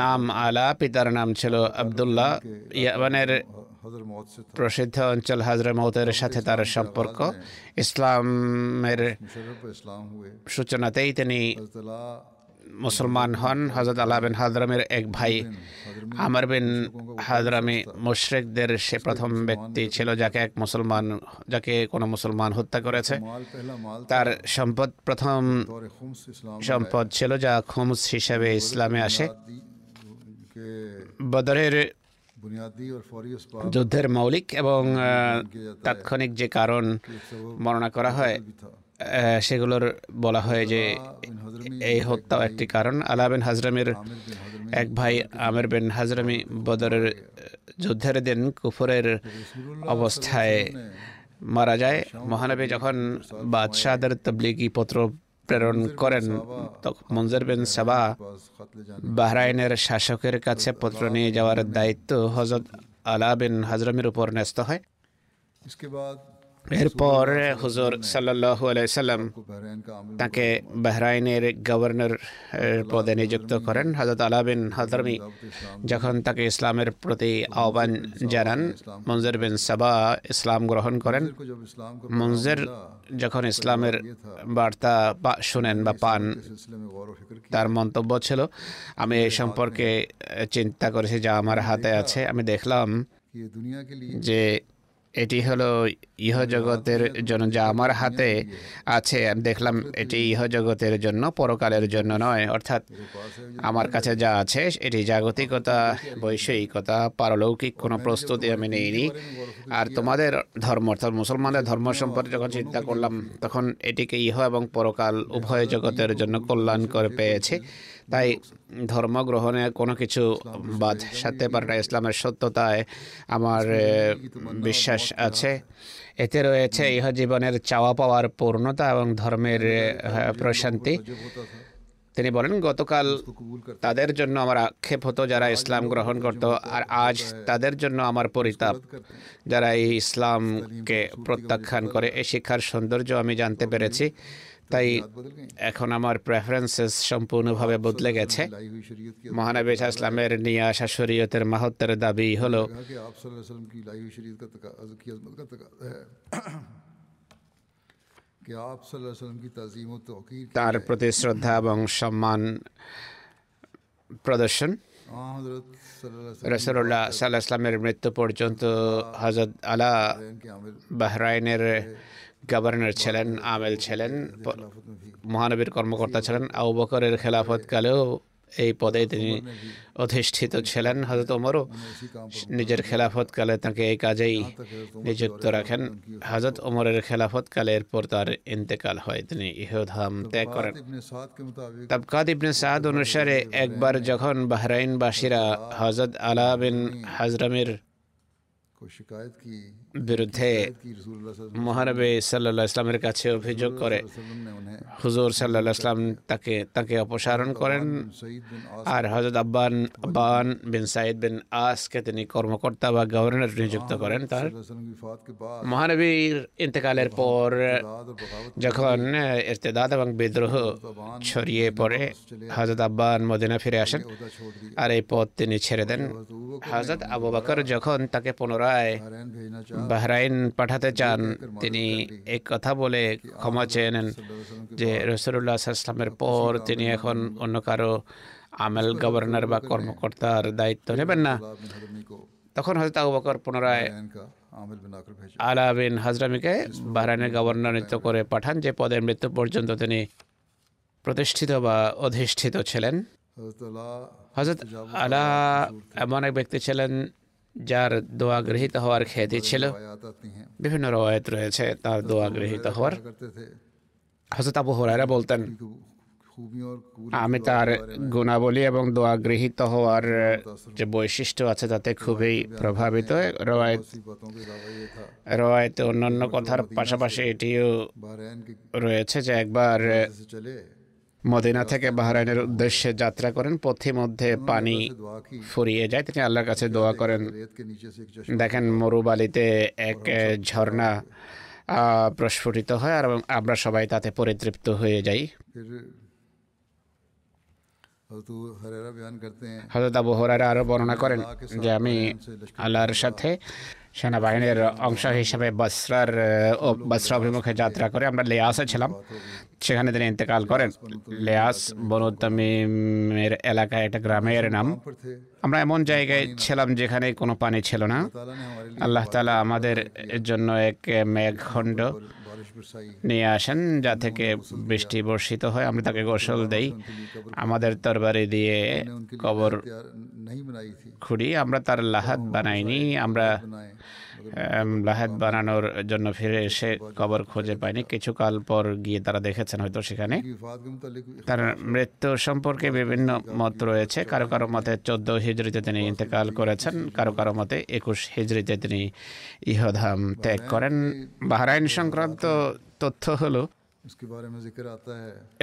নাম আলা পিতার নাম ছিল আবদুল্লাহ ইয়ামানের প্রসিদ্ধ অঞ্চল হাজরে মৌতের সাথে তার সম্পর্ক ইসলামের সূচনাতেই তিনি মুসলমান হন হজরত আল্লাহ বিন হাদরামের এক ভাই আমার বিন হাজরামি মুশরেকদের সে প্রথম ব্যক্তি ছিল যাকে এক মুসলমান যাকে কোনো মুসলমান হত্যা করেছে তার সম্পদ প্রথম সম্পদ ছিল যা খুমস হিসাবে ইসলামে আসে বদরের যুদ্ধের মৌলিক এবং তাৎক্ষণিক যে কারণ বর্ণনা করা হয় সেগুলোর বলা হয় যে এই হত্যাও একটি কারণ। আলা বিন হাজরামের এক ভাই আমের বিন হাজরামি বদরের যুদ্ধের দিন কুফরের অবস্থায় মারা যায়। মহানবী যখন বাদশাহদের তবলিগি পত্র প্রেরণ করেন মঞ্জুর বিন সাবা বাহরাইনের শাসকের কাছে পত্র নিয়ে যাওয়ার দায়িত্ব হজরত আলা বিন হাজরামির উপর ন্যস্ত হয়। এরপর হুজুর সাল্লাহ সাল্লাম তাকে বাহরাইনের গভর্নর পদে নিযুক্ত করেন হজরত আলাবিন হাদরমি যখন তাকে ইসলামের প্রতি আহ্বান জানান মঞ্জের বিন সাবা ইসলাম গ্রহণ করেন। মঞ্জের যখন ইসলামের বার্তা শুনেন বা পান তার মন্তব্য ছিল আমি এই সম্পর্কে চিন্তা করেছি যা আমার হাতে আছে। আমি দেখলাম যে এটি হলো ইহ জগতের জন্য যা আমার হাতে আছে। আমি দেখলাম এটি ইহ জগতের জন্য পরকালের জন্য নয়। অর্থাৎ আমার কাছে যা আছে এটি জাগতিকতা বৈষয়িকতা পারলৌকিক কোনো প্রস্তুতি আমি নেইনি। আর তোমাদের ধর্ম অর্থাৎ মুসলমানদের ধর্ম সম্পর্কে যখন চিন্তা করলাম তখন এটিকে ইহ এবং পরকাল উভয় জগতের জন্য কল্যাণ করে পেয়েছি। তাই ধর্ম গ্রহণে কোনো কিছু বাদ সাথে পারে না ইসলামের সত্যতায় আমার বিশ্বাস আছে। এতে রয়েছে ইহ জীবনের চাওয়া পাওয়ার পূর্ণতা এবং ধর্মের হ্যাঁ, প্রশান্তি। তিনি বলেন গতকাল তাদের জন্য আমার আক্ষেপ হতো যারা ইসলাম গ্রহণ করত আর আজ তাদের জন্য আমার পরিতাপ। যারা এই ইসলামকে প্রত্যাখ্যান করে এই শিক্ষার সৌন্দর্য আমি জানতে পেরেছি। তাই এখন আমার প্রেফারেন্সেস সম্পূর্ণভাবে বদলে গেছে। মহানবী ইসলামের নিয়ে আসা শরীয়তের মাহাত্মের দাবি হলো *coughs* তার প্রতি শ্রদ্ধা এবং সম্মান প্রদর্শন। রসুল্লাহ সাল্লাহ ইসলামের মৃত্যু পর্যন্ত হজরত আলা বাহরাইনের গভর্নর ছিলেন, আমেল ছিলেন, মহানবীর কর্মকর্তা ছিলেন আউ বকরের খেলাফতকালেও এই পদে তিনি অধিষ্ঠিত ছিলেন। হজরত ওমরও নিজের খেলাফতকালে তাকে এই কাজেই নিযুক্ত রাখেন। হজরত ওমরের খেলাফতকালে এরপর তার ইন্তেকাল হয়, তিনি ইহধাম ত্যাগ করেন। তাবকাদ ইবনে সাদ অনুসারে একবার যখন বাহরাইনবাসীরা হজরত আলা বিন হাজরামির বিরুদ্ধে মহানবী সাল্লাহ ইসলামের কাছে অভিযোগ করে। হুজুর সাল্লাহ ইসলাম তাকে তাকে অপসারণ করেন। আর হজরত আব্বান আব্বান বিন সাইদ বিন আসকে তিনি কর্মকর্তা বা গভর্নর নিযুক্ত করেন তার। মহানবীর ইন্তেকালের পর যখন ইর্তেদাদ এবং বিদ্রোহ ছড়িয়ে পড়ে হজরত আব্বান মদিনা ফিরে আসেন। আর এই পথ তিনি ছেড়ে দেন। হজরত আবু বাকর যখন তাকে পুনরায় বাহরাইন পাঠাতে চান তিনি এক কথা বলে ক্ষমা চেয়ে নেন যে রসুল্লাহ ইসলামের পর তিনি এখন অন্য কারও আমেল গভর্নর বা কর্মকর্তার দায়িত্ব নেবেন না। তখন হজরত আবু বকর পুনরায় আলা বিন হাজরামিকে বাহরাইনের গভর্নর নিত্য করে পাঠান যে পদের মৃত্যু পর্যন্ত তিনি প্রতিষ্ঠিত বা অধিষ্ঠিত ছিলেন। হজরত আলা এমন এক ব্যক্তি ছিলেন যার দোয়া গৃহীত হওয়ার খ্যাতি ছিল, বিভিন্ন রয়েত রয়েছে তার দোয়া গৃহীত হওয়ার। হজরত আবু হরাইরা বলতেন, আমি তার গুণাবলী এবং দোয়া গৃহীত হওয়ার যে বৈশিষ্ট্য আছে তাতে খুবই প্রভাবিত। রয়েত রওয়ায়তে অন্যান্য কথার পাশাপাশি এটিও রয়েছে যে একবার মদিনা থেকে বাহরাইনের উদ্দেশ্যে যাত্রা করেন, পথে মধ্যে পানি ফুরিয়ে যায়। তিনি আল্লাহর কাছে দোয়া করেন। দেখেন মরুবালিতে এক ঝর্ণা প্রস্ফুটিত হয় আর আমরা সবাই তাতে পরিতৃপ্ত হয়ে যাই। হযরত আবু হুরায়রা বর্ণনা করেন যে, আমি আল্লাহর সাথে সেনাবাহিনীর অংশ হিসেবে বসরার বসরা অভিমুখে যাত্রা করে আমরা লেয়াসে ছিলাম। সেখানে তিনি ইন্তেকাল করেন। লেয়াস বনুতামিমের এলাকায় একটা গ্রামের নাম। আমরা এমন জায়গায় ছিলাম যেখানে কোনো পানি ছিল না। আল্লাহ তালা আমাদের জন্য এক মেঘখণ্ড নিয়ে আসেন, যা থেকে বৃষ্টি বর্ষিত হয় আমরা তাকে গোসল দেই। আমাদের তরবারি দিয়ে কবর খুঁড়ি, আমরা তার লাহাত বানাইনি, আমরা লাহেদ বানানোর জন্য ফিরে এসে কবর খুঁজে পায়নি। কিছুকাল পর গিয়ে তারা দেখেছেন হয়তো সেখানে তার মৃত্যু সম্পর্কে বিভিন্ন মত রয়েছে। কারও কারও মতে চোদ্দ হিজড়িতে তিনি ইন্তেকাল করেছেন, কারও কারও মতে একুশ হিজড়িতে তিনি ইহধাম ত্যাগ করেন। বাহরাইন সংক্রান্ত তথ্য হলো,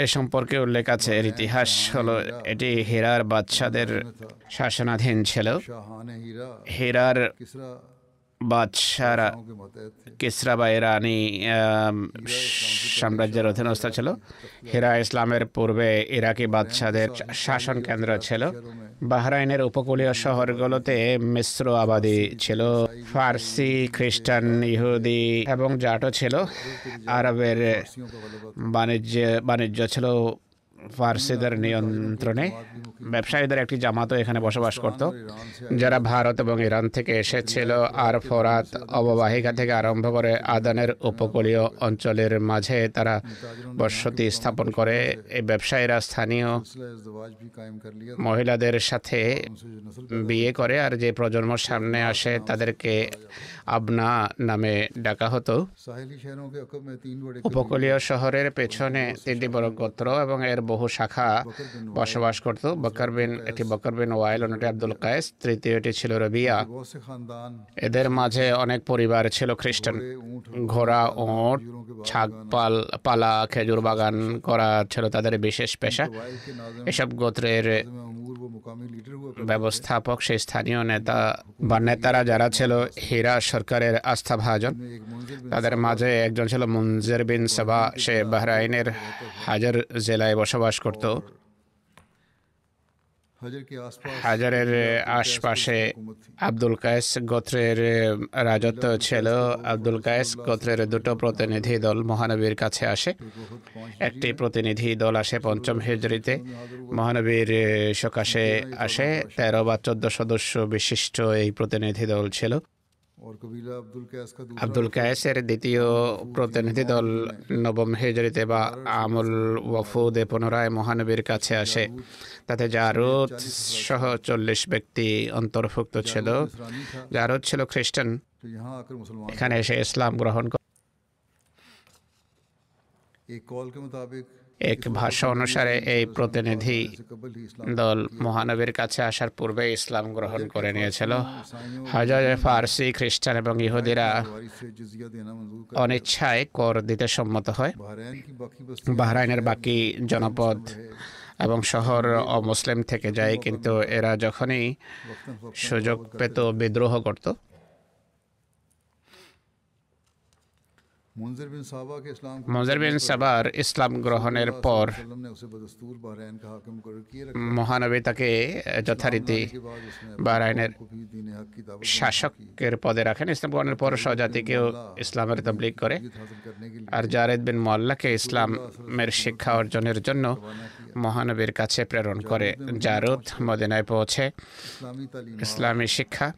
এ সম্পর্কে উল্লেখ আছে, এর ইতিহাস হলো, এটি হেরার বাদশাদের শাসনাধীন ছিল। হেরার বাদশাহরা কিসরা বা ইরানি সাম্রাজ্যের অধীনস্থ ছিল। হেরা ইসলামের পূর্বে ইরাকি বাদশাদের শাসন কেন্দ্র ছিল। বাহরাইনের উপকূলীয় শহরগুলোতে মিশ্র আবাদী ছিল। ফার্সি, খ্রিস্টান, ইহুদি এবং জাটও ছিল। আরবের বাণিজ্য বাণিজ্য ছিল ফার্সিদের নিয়ন্ত্রণে ব্যবসায়ীদের একটি জামাতও এখানে বসবাস করত, যারা ভারত এবং ইরান থেকে এসেছিল আর ফরাত অববাহিকা থেকে আরম্ভ করে আদানের উপকূলীয় অঞ্চলের মাঝে তারা বসতি স্থাপন করে। এই ব্যবসায়ীরা স্থানীয় মহিলাদের সাথে বিয়ে করে আর যে প্রজন্ম সামনে আসে তাদেরকে আবনা নামে ডাকা হতো। উপকূলীয় শহরের পেছনে তিনটি বড় গোত্র এবং এর বহু শাখা বসবাস করত। বকর বিন এটি বকর বিন ওয়াইল অন্যটি আব্দুল কায়েস তৃতীয়টি ছিল রবিয়া। এদের মাঝে অনেক পরিবার ছিল খ্রিস্টান। ঘোড়া ওঁট ছাগ পাল পালা খেজুর বাগান করা ছিল তাদের বিশেষ পেশা। এসব গোত্রের ব্যবস্থাপক সেই স্থানীয় নেতা বা নেতারা যারা ছিল হীরা সরকারের আস্থাভাজন। তাদের মাঝে একজন ছিল মঞ্জের বিন সাবা। সে বাহরাইনের হাজার জেলায় বসবাস করত। হাজারের আশপাশে আব্দুল কায়েস গোত্রের রাজত্ব ছিল। আব্দুল কায়েস গোত্রের দুটো প্রতিনিধি দল মহানবীর কাছে আসে। একটি প্রতিনিধি দল আসে পঞ্চম হিজড়িতে। মহানবীর সকাশে আসে। তেরো বা চোদ্দ সদস্য বিশিষ্ট এই প্রতিনিধি দল ছিল। আব্দুল কায়েসের দ্বিতীয় প্রতিনিধি দল নবম হেজরিতে বা আমুল ওয়ফুদে পুনরায় মহানবীর কাছে আসে তাতে জারুদ সহ চল্লিশ ব্যক্তি অন্তর্ভুক্ত ছিল জারুদ ছিল খ্রিস্টান এখানে এসে ইসলাম গ্রহণ করে এক ভাষা অনুসারে, এই প্রতিনিধি দল মহানবীর কাছে আসার পূর্বে ইসলাম গ্রহণ করে নিয়েছিল। হাজার ফার্সি, খ্রিস্টান এবং ইহুদিরা অনিচ্ছায় কর দিতে সম্মত হয়। বাহরাইনের বাকি জনপদ এবং শহর অমুসলিম থেকে যায়, কিন্তু এরা যখনই সুযোগ পেত বিদ্রোহ করত মনজার বিন সাবার ইসলাম গ্রহণের পর মহানবী তাকে যথারীতি বাহরাইনের শাসকের পদে রাখেন। ইসলাম গ্রহণের পর স্বজাতিকেও ইসলামের তবলিগ করে। আর জারেদ বিন মোল্লাকে ইসলামের শিক্ষা অর্জনের জন্য মহানবীর কাছে প্রেরণ করে। জারুদ মদিনায় পৌঁছে। ইসলামী শিক্ষা।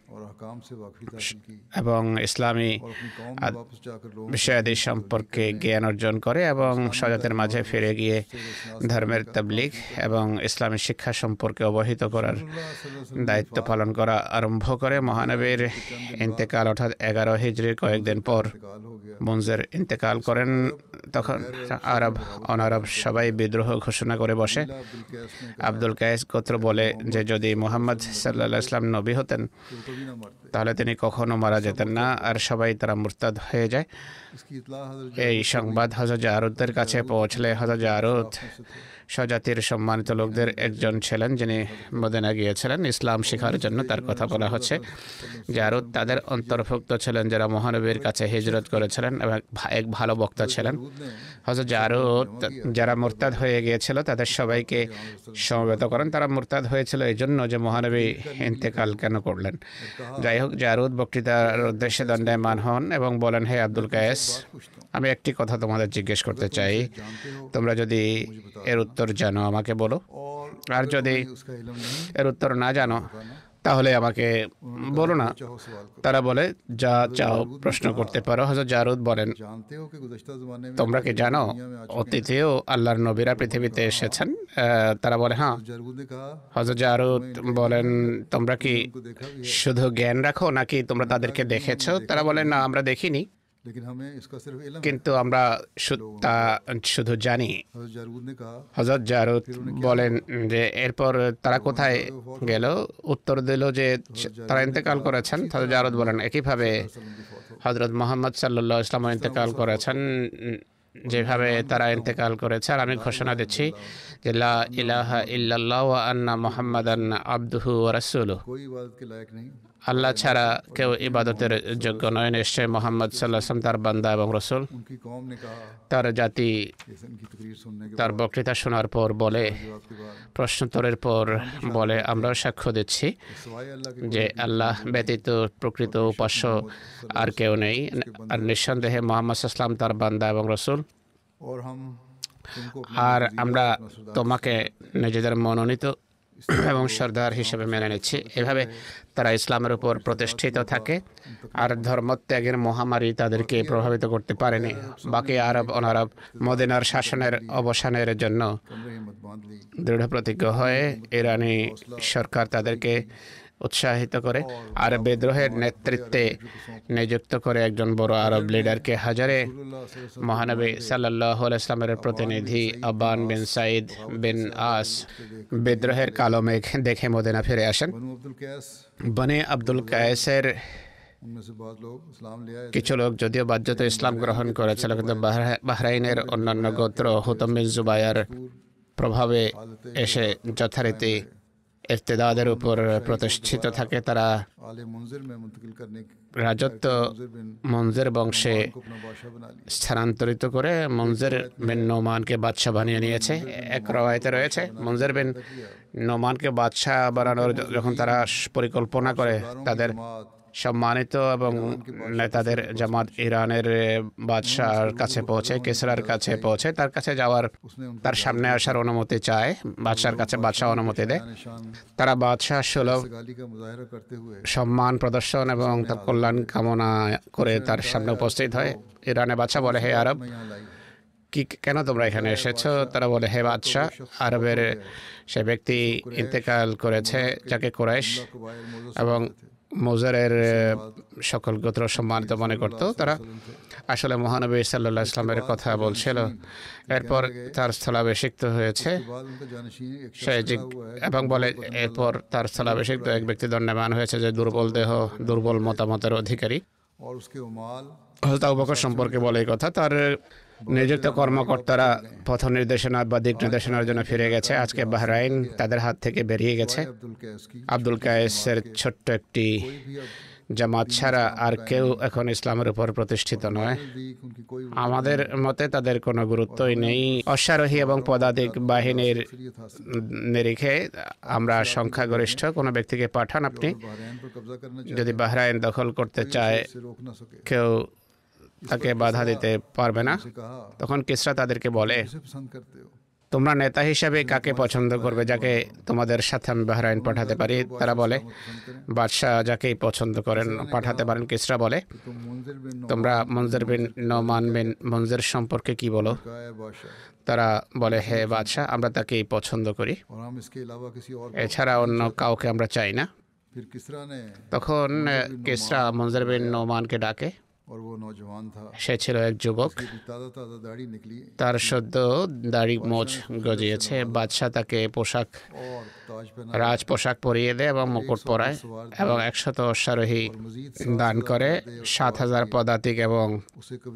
এবং ইসলামী বিষয়াদি সম্পর্কে জ্ঞান অর্জন করে এবং সজাতের মাঝে ফিরে গিয়ে ধর্মের তাবলিগ এবং ইসলামী শিক্ষা সম্পর্কে অবহিত করার দায়িত্ব পালন করা আরম্ভ করে মহানবীর ইন্তেকাল অর্থাৎ এগারো হিজড়ির কয়েকদিন পর মঞ্জের ইন্তেকাল করেন। তখন আরব অনারব সবাই বিদ্রোহ ঘোষণা করে বসে। আব্দুল কায়েস গোত্র বলে যে, যদি মোহাম্মদ সাল্লাহ ইসলাম নবী হতেন, তাহলে তিনি কখনো মারা যেতেন না আর সবাই তারা মুরতাদ হয়ে যায়। এই সংবাদ হজর জারুদের কাছে পৌঁছলে হজর জাহরুদ স্বজাতির সম্মানিত লোকদের একজন ছিলেন যিনি মদিনা গিয়েছিলেন। ইসলাম শেখার জন্য তার কথা বলা হচ্ছে। জারুদ তাদের অন্তর্ভুক্ত ছিলেন, যারা মহানবীর কাছে হিজরত করেছিলেন এবং এক ভালো বক্তা ছিলেন। হজরত জারুদ যারা মুরতাদ হয়ে গিয়েছিল, তাদের সবাইকে সমবেত করেন। তারা মুরতাদ হয়েছিল এই জন্য যে মহানবী ইন্তেকাল কেন করলেন? যাই হোক জারুদ বক্তৃতার উদ্দেশ্যে দণ্ডায়মান হন এবং বলেন, হে আব্দুল কায়েস, আমি একটি কথা তোমাদের জিজ্ঞেস করতে চাই। তোমরা যদি এর উত্তর জানো আমাকে বলো। আর যদি এর উত্তর না জানো, তাহলে আমাকে বলো না। তারা বলে, যা চাও প্রশ্ন করতে পারো। হজরত জারুদ বলেন, তোমরা কি জানো, অতীতেও আল্লাহর নবীরা পৃথিবীতে এসেছেন? তারা বলে হ্যাঁ। হজরত জারুদ বলেন, তোমরা কি শুধু জ্ঞান রাখো নাকি তোমরা তাদেরকে দেখেছ? তারা বলেন না, আমরা দেখিনি। কিন্তু আমরা তা শুধু জানি হজরত জারুদ বলেন যে এরপর তারা কোথায় গেল উত্তর দিল যে তারা ইন্তেকাল করেছেন হজরত জারুদ বলেন একইভাবে হজরত মোহাম্মদ সাল্লা ইসলাম ইন্তেকাল করেছেন যেভাবে তারা ইন্তেকাল করেছে আর আমি ঘোষণা দিচ্ছি যে লা ইলাহা ইল্লাল্লাহ ওয়া আন্না মুহাম্মাদান আবদুহু ওয়া রাসূলুহু আল্লাহ ছাড়া কেউ ইবাদতের যোগ্য নয়। নিশ্চয় মোহাম্মদ সাল্লাহাম তার বান্দা এবং রসুল। তার জাতি তার বক্তৃতা শোনার পর বলে, প্রশ্নোত্তরের পর বলে আমরাও সাক্ষ্য দিচ্ছি যে আল্লাহ ব্যতীত প্রকৃত উপাস্য আর কেউ নেই। আর নিঃসন্দেহে মোহাম্মদ ইসলাম তার বান্দা এবং রসুল। আর আমরা তোমাকে নিজেদের মনোনীত এবং সর্দার হিসেবে মেনে নিচ্ছি। এভাবে তারা ইসলামের উপর প্রতিষ্ঠিত থাকে আর ধর্মত্যাগের মহামারী তাদেরকে প্রভাবিত করতে পারেনি। বাকি আরব, অনারব মদিনার শাসনের অবসানের জন্য দৃঢ় প্রতিজ্ঞ হয়ে ইরানি সরকার তাদেরকে উৎসাহিত করে আর বিদ্রোহের নেতৃত্বে নিযুক্ত করে একজন বড় আরব লিডারকে হাজারে মহানবী সাল্লাহ ইসলামের প্রতিনিধি আবান বিন সাইদ বিন আস। বিদ্রোহের কালো মেঘ দেখে মদিনা ফিরে আসেন। বনে আব্দুল কায়েসের কিছু লোক যদিও বাধ্যত ইসলাম গ্রহণ করেছিল কিন্তু বাহরাইনের অন্যান্য গোত্র হুতম বিন জুবায়ার প্রভাবে এসে যথারীতি ইফতেদাদের উপর প্রতিষ্ঠিত থাকে তারা রাজত্ব মঞ্জের বংশে স্থানান্তরিত করে মঞ্জের বিন নোমানকে বাদশাহ বানিয়ে নিয়েছে। এক রায়তে রয়েছে, মঞ্জের বিন নোমানকে বাদশাহ বানানোর যখন তারা পরিকল্পনা করে তাদের সম্মানিত এবং নেতাদের জামাত ইরানের বাদশাহর কাছে পৌঁছে কেসরার কাছে পৌঁছে তার কাছে যাওয়ার তার সামনে আসার অনুমতি চায় বাদশার কাছে বাদশাহ অনুমতি দেয়। তারা বাদশাহ সুলভ সম্মান প্রদর্শন এবং তার কল্যাণ কামনা করে তার সামনে উপস্থিত হয়। ইরানে বাদশাহ বলে হে আরব কি কেন তোমরা এখানে এসেছ? তারা বলে হে বাদশাহ আরবের সে ব্যক্তি ইন্তেকাল করেছে যাকে কোরাইশ এবং মোজারের সকল গোত্র সম্মানিত মনে করত। তারা আসলে মহানবী সাল্লাহ ইসলামের কথা বলছিল। এরপর তার স্থলাভিষিক্ত হয়েছে। এবং বলে এরপর তার স্থলাভিষিক্ত এক ব্যক্তি দণ্ডমান হয়েছে যে দুর্বল দেহ দুর্বল মতামতের অধিকারী। সম্পর্কে বলে এই কথা। তার নিযুক্ত কর্মকর্তারা পথ নির্দেশনা বা দিক নির্দেশনার জন্য ফিরে গেছে। আজকে বাহরাইন তাদের হাত থেকে বেরিয়ে গেছে। আব্দুল কায়েসের ছোট্ট একটি জামাত ছাড়া আর কেউ এখন ইসলামের উপর প্রতিষ্ঠিত নয়। আমাদের মতে তাদের কোনো গুরুত্বই নেই। অশ্বারোহী এবং পদাতিক বাহিনীর নিরিখে আমরা সংখ্যাগরিষ্ঠ কোনো ব্যক্তিকে পাঠান আপনি। যদি বাহরাইন দখল করতে চায় কেউ তাকে বাধা দিতে পারবে না। তখন কিসরা তাদেরকে বলে, তোমরা নেতা হিসাবে কাকে পছন্দ করবে যাকে তোমাদের সাথে আমি বাহরাইন পাঠাতে পারি? তারা বলে, বাদশাহ যাকেই পছন্দ করেন পাঠাতে পারেন। কিসরা বলে, তোমরা মঞ্জের বিন নমান বিন মঞ্জের সম্পর্কে কি বলো? তারা বলে, হে বাদশাহ, আমরা তাকেই পছন্দ করি। এছাড়া অন্য কাউকে আমরা চাই না। তখন কেসরা মঞ্জের বিন নোমানকে ডাকে সে ছিল এক যুবক। তার সদ্য দাড়ি মোজ গজিয়েছে। বাদশাহ তাকে পোশাক রাজ পোশাক পরিয়ে দেয় এবং মুকুট পরায় এবং একশত অশ্বারোহী দান করে সাত হাজার পদাতিক এবং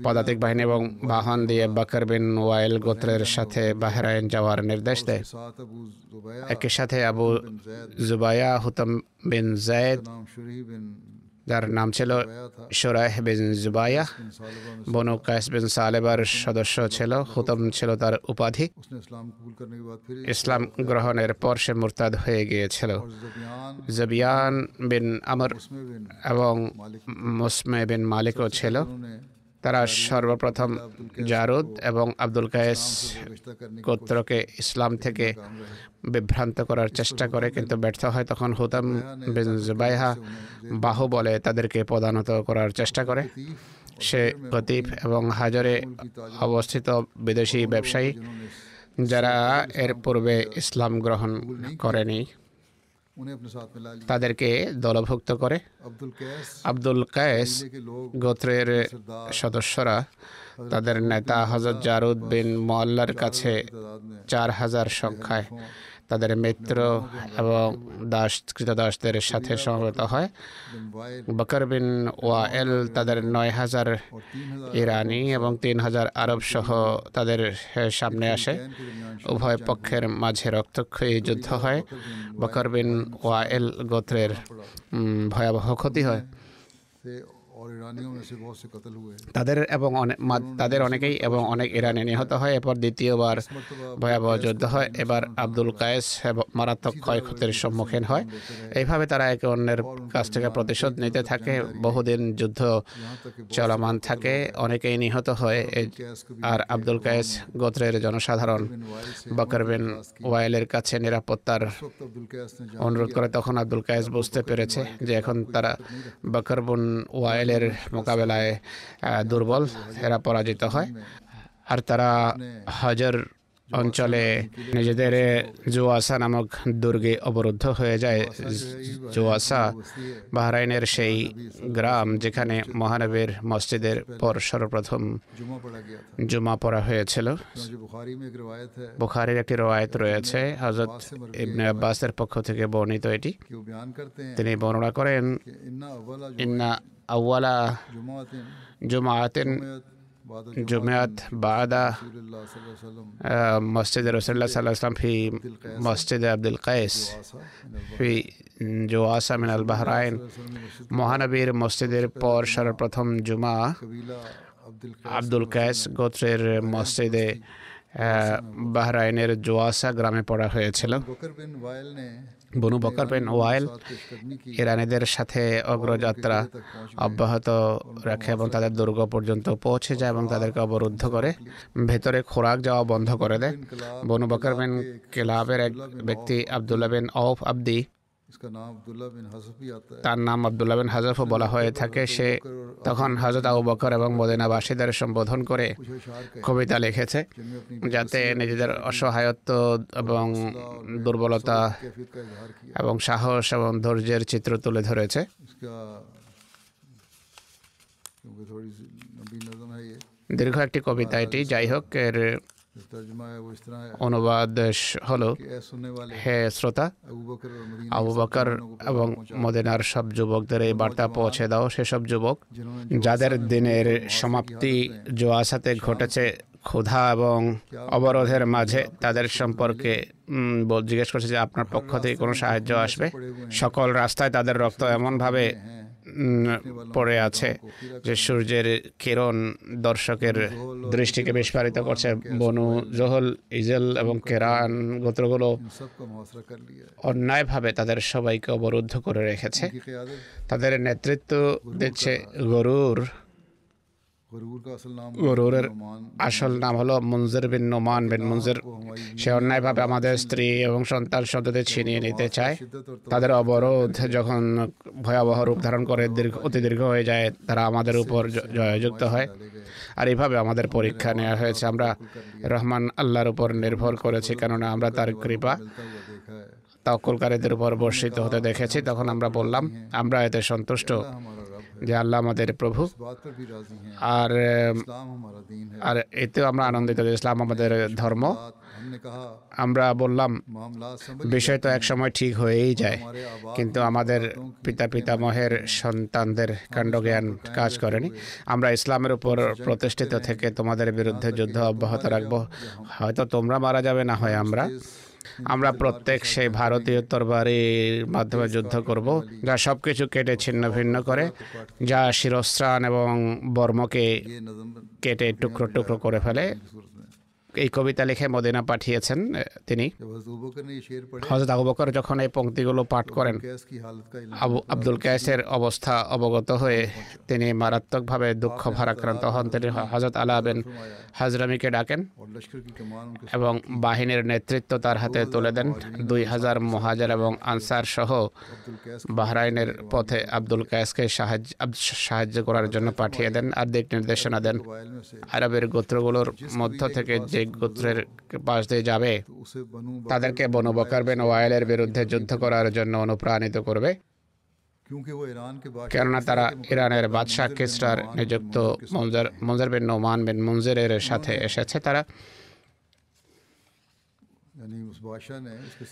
পদাতিক বাহিনী এবং বাহন দিয়ে বাকর বিন ওয়াইল গোত্রের সাথে বাহরাইন যাওয়ার নির্দেশ দেয়। একই সাথে আবু জুবায়া হুতম বিন জায়দ যার নাম ছিল সুরাহ বিন জুবাইয়া বনু কায়েস বিন সালেবার সদস্য ছিল হুতম ছিল তার উপাধি ইসলাম গ্রহণের পর সে মুরতাদ হয়ে গিয়েছিল জবিয়ান বিন আমর এবং মুসমে বিন মালিকও ছিল তারা সর্বপ্রথম জারুদ এবং আব্দুল কায়েস গোত্রকে ইসলাম থেকে বিভ্রান্ত করার চেষ্টা করে, কিন্তু ব্যর্থ হয় তখন হুতাম বিন জুবাইহা বাহু বলে তাদেরকে প্রধানত করার চেষ্টা করে। সে গতিব এবং হাজারে অবস্থিত বিদেশি ব্যবসায়ী যারা এর পূর্বে ইসলাম গ্রহণ করেনি। তাদেরকে দলভুক্ত করে আব্দুল কায়েস গোত্রের সদস্যরা তাদের নেতা হজরত জারুদ বিন কাছে চার হাজার সংখ্যায় তাদের মিত্র এবং দাস কৃতদাসদের সাথে সমবেত হয়। বকর বিন ওয়াএল তাদের নয় হাজার ইরানি এবং তিন হাজার আরব সহ তাদের সামনে আসে। উভয় পক্ষের মাঝে রক্তক্ষয়ী যুদ্ধ হয়। বকর বিন ওয়াএল গোত্রের ভয়াবহ ক্ষতি হয়। তাদের এবং তাদের অনেকেই এবং অনেক ইরানে নিহত হয়। এরপর দ্বিতীয়বার ভয়াবহ যুদ্ধ হয়। এবার আব্দুল কায়েস মারাত্মক ক্ষয়ক্ষতির সম্মুখীন হয়। এইভাবে তারা একে অন্যের কাছ থেকে প্রতিশোধ নিতে থাকে। বহুদিন যুদ্ধ চলমান থাকে। অনেকেই নিহত হয়। আর আব্দুল কায়েস গোত্রের জনসাধারণ বকরবিন ওয়াইলের কাছে নিরাপত্তার অনুরোধ করে। তখন আব্দুল কায়েস বুঝতে পেরেছে যে এখন তারা বকরবিন ওয়াইল ওয়াইলের মোকাবেলায় দুর্বল এরা পরাজিত হয়। আর তারা হাজার অঞ্চলে নিজেদের জুয়াসা নামক দুর্গে অবরুদ্ধ হয়ে যায়। জুয়াশা বাহরাইনের সেই গ্রাম যেখানে মহানবীর মসজিদের পর সর্বপ্রথম জুমা পড়া হয়েছিল। বুখারির একটি রয়ায়ত রয়েছে হজরত ইবনে আব্বাসের পক্ষ থেকে বর্ণিত এটি। তিনি বর্ণনা করেন, ইন্না আওয়ালা জুমাতেন জুমাত বাদা মসজিদ রসুল্লাহ সাল্লাহ ফি মসজিদে আব্দুল কয়েস ফি জোয়াসা মিনাল বাহরাইন, মহানবীর মসজিদের পর সর্বপ্রথম জুমা আব্দুল কয়েস গোত্রের মসজিদে বাহরাইনের জোয়াসা গ্রামে পড়া হয়েছিল। বনু বকর বিন ওয়াইল ইরানিদের সাথে অগ্রযাত্রা অব্যাহত রাখে এবং তাদের দুর্গ পর্যন্ত পৌঁছে যায় এবং তাদেরকে অবরুদ্ধ করে, ভেতরে খোরাক যাওয়া বন্ধ করে দেয়। বনু বকর বিন কেলাবের এক ব্যক্তি আবদুল্লাহ বিন অফ আব্দি তার নাম আবদুল্লাহ বিন হাজফ বলা হয়ে থাকে। সে তখন হজরত আবু বকর এবং মদিনাবাসীদের সম্বোধন করে কবিতা লিখেছে যাতে নিজেদের অসহায়ত্ব এবং দুর্বলতা এবং সাহস এবং ধৈর্যের চিত্র তুলে ধরেছে। দীর্ঘ একটি কবিতা এটি। যাই হোক এর অনুবাদ হল, হে শ্রোতা আবু বকর এবং মদিনার সব যুবকদের এই বার্তা পৌঁছে দাও। সেসব যুবক যাদের দিনের সমাপ্তি জোয়া সাথে ঘটেছে, ক্ষুধা এবং অবরোধের মাঝে তাদের সম্পর্কে জিজ্ঞেস করছে যে আপনার পক্ষ থেকে কোনো সাহায্য আসবে? সকল রাস্তায় তাদের রক্ত এমনভাবে পড়ে আছে যে সূর্যের কিরণ দর্শকের দৃষ্টিকে বিস্ফারিত করছে। বনু জহল ইজেল এবং কেরান গোত্রগুলো অন্যায়ভাবে তাদের সবাইকে অবরুদ্ধ করে রেখেছে। তাদের নেতৃত্ব দিচ্ছে গরুর গরুরের আসল নাম হলো মঞ্জের বিন নোমান। বিন মঞ্জের সে অন্যায়ভাবে আমাদের স্ত্রী এবং সন্তান সন্ততিদের ছিনিয়ে নিতে চায়। তাদের অবরোধ যখন ভয়াবহ রূপ ধারণ করে দীর্ঘ অতি দীর্ঘ হয়ে যায় তারা আমাদের উপর জয়যুক্ত হয়। আর এইভাবে আমাদের পরীক্ষা নেওয়া হয়েছে। আমরা রহমান আল্লাহর উপর নির্ভর করেছি কেননা আমরা তার কৃপা তকলকারীদের উপর বর্ষিত হতে দেখেছি। তখন আমরা বললাম আমরা এতে সন্তুষ্ট। যে আল্লাহ আমাদের প্রভু। আর আর এতেও আমরা আনন্দিত যে ইসলাম আমাদের ধর্ম। আমরা বললাম, বিষয় তো এক সময় ঠিক হয়েই যায়, কিন্তু আমাদের পিতা পিতামহের সন্তানদের কাণ্ডজ্ঞান কাজ করেনি। আমরা ইসলামের উপর প্রতিষ্ঠিত থেকে তোমাদের বিরুদ্ধে যুদ্ধ অব্যাহত রাখব। হয়তো তোমরা মারা যাবে, না হয় আমরা। আমরা প্রত্যেক সেই ভারতীয় তরবারির মাধ্যমে যুদ্ধ করব, যা সবকিছু কেটে ছিন্ন ভিন্ন করে, যা শিরস্ত্রাণ এবং বর্মকে কেটে টুকরো টুকরো করে ফেলে। এই কবিতা লিখে মদিনা পাঠিয়েছেন তিনি। হজরত আবু বকর যখন এই পঙ্ক্তিগুলো পাঠ করেন আবু আব্দুল কায়েসের অবস্থা অবগত হয়ে তিনি মারাত্মকভাবে দুঃখ ভারাক্রান্ত হন। তিনি হজরত আলা বিন হাজরামিকে ডাকেন এবং বাহিনীর নেতৃত্ব তার হাতে তুলে দেন। দুই হাজার মহাজার এবং আনসার সহ বাহরাইনের পথে আব্দুল কায়েসকে সাহায্য সাহায্য করার জন্য পাঠিয়ে দেন। আর দিক নির্দেশনা দেন। আরবের গোত্রগুলোর মধ্য থেকে যে গোত্রের পাশ দিয়ে যাবে। তাদেরকে বনবকার বেন ওয়াইলের বিরুদ্ধে যুদ্ধ করার জন্য অনুপ্রাণিত করবে। কেননা তারা ইরানের বাদশাহ কিস্টার নিযুক্ত মঞ্জার মঞ্জার বিন নোমান বিন মঞ্জিরের সাথে এসেছে তারা।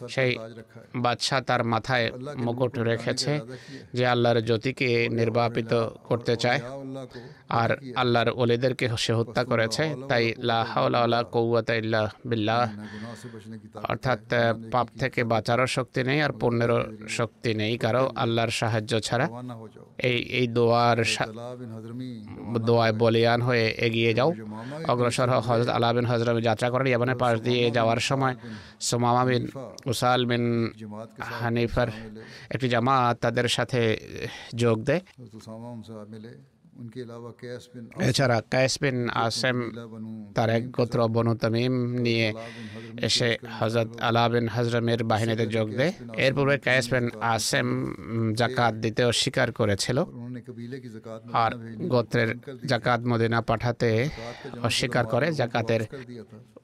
সেই বাদশাহ তার মাথায় মুকুট রেখেছে যে আল্লাহর জ্যোতিকে নির্বাপিত করতে চায় আর আল্লাহর ওলিদেরকে সে হত্যা করেছে তাই লাহাউলা বিল্লাহ অর্থাৎ পাপ থেকে বাঁচারও শক্তি নেই আর পণ্যেরও শক্তি নেই কারও আল্লাহর সাহায্য ছাড়া এই এই দোয়ার দোয়ায় বলিয়ান হয়ে এগিয়ে যাও অগ্রসর হজরত আলাবিন হজরমি যাত্রা করেন ইয়ামানের পাশ দিয়ে যাওয়ার সময় سمامہ بن اسال بن حنیفر ایک جماعت تدر جوگ دے۔ এছাড়া ক্যাস বিন আসেম তার এক গোত্র বনু তামিম নিয়ে এসে হজরত আলা বিন হজরমের বাহিনীতে যোগ দেয় এর পূর্বে ক্যাস বিন আসেম জাকাত দিতে অস্বীকার করেছিল আর গোত্রের জাকাত মদিনা পাঠাতে অস্বীকার করে জাকাতের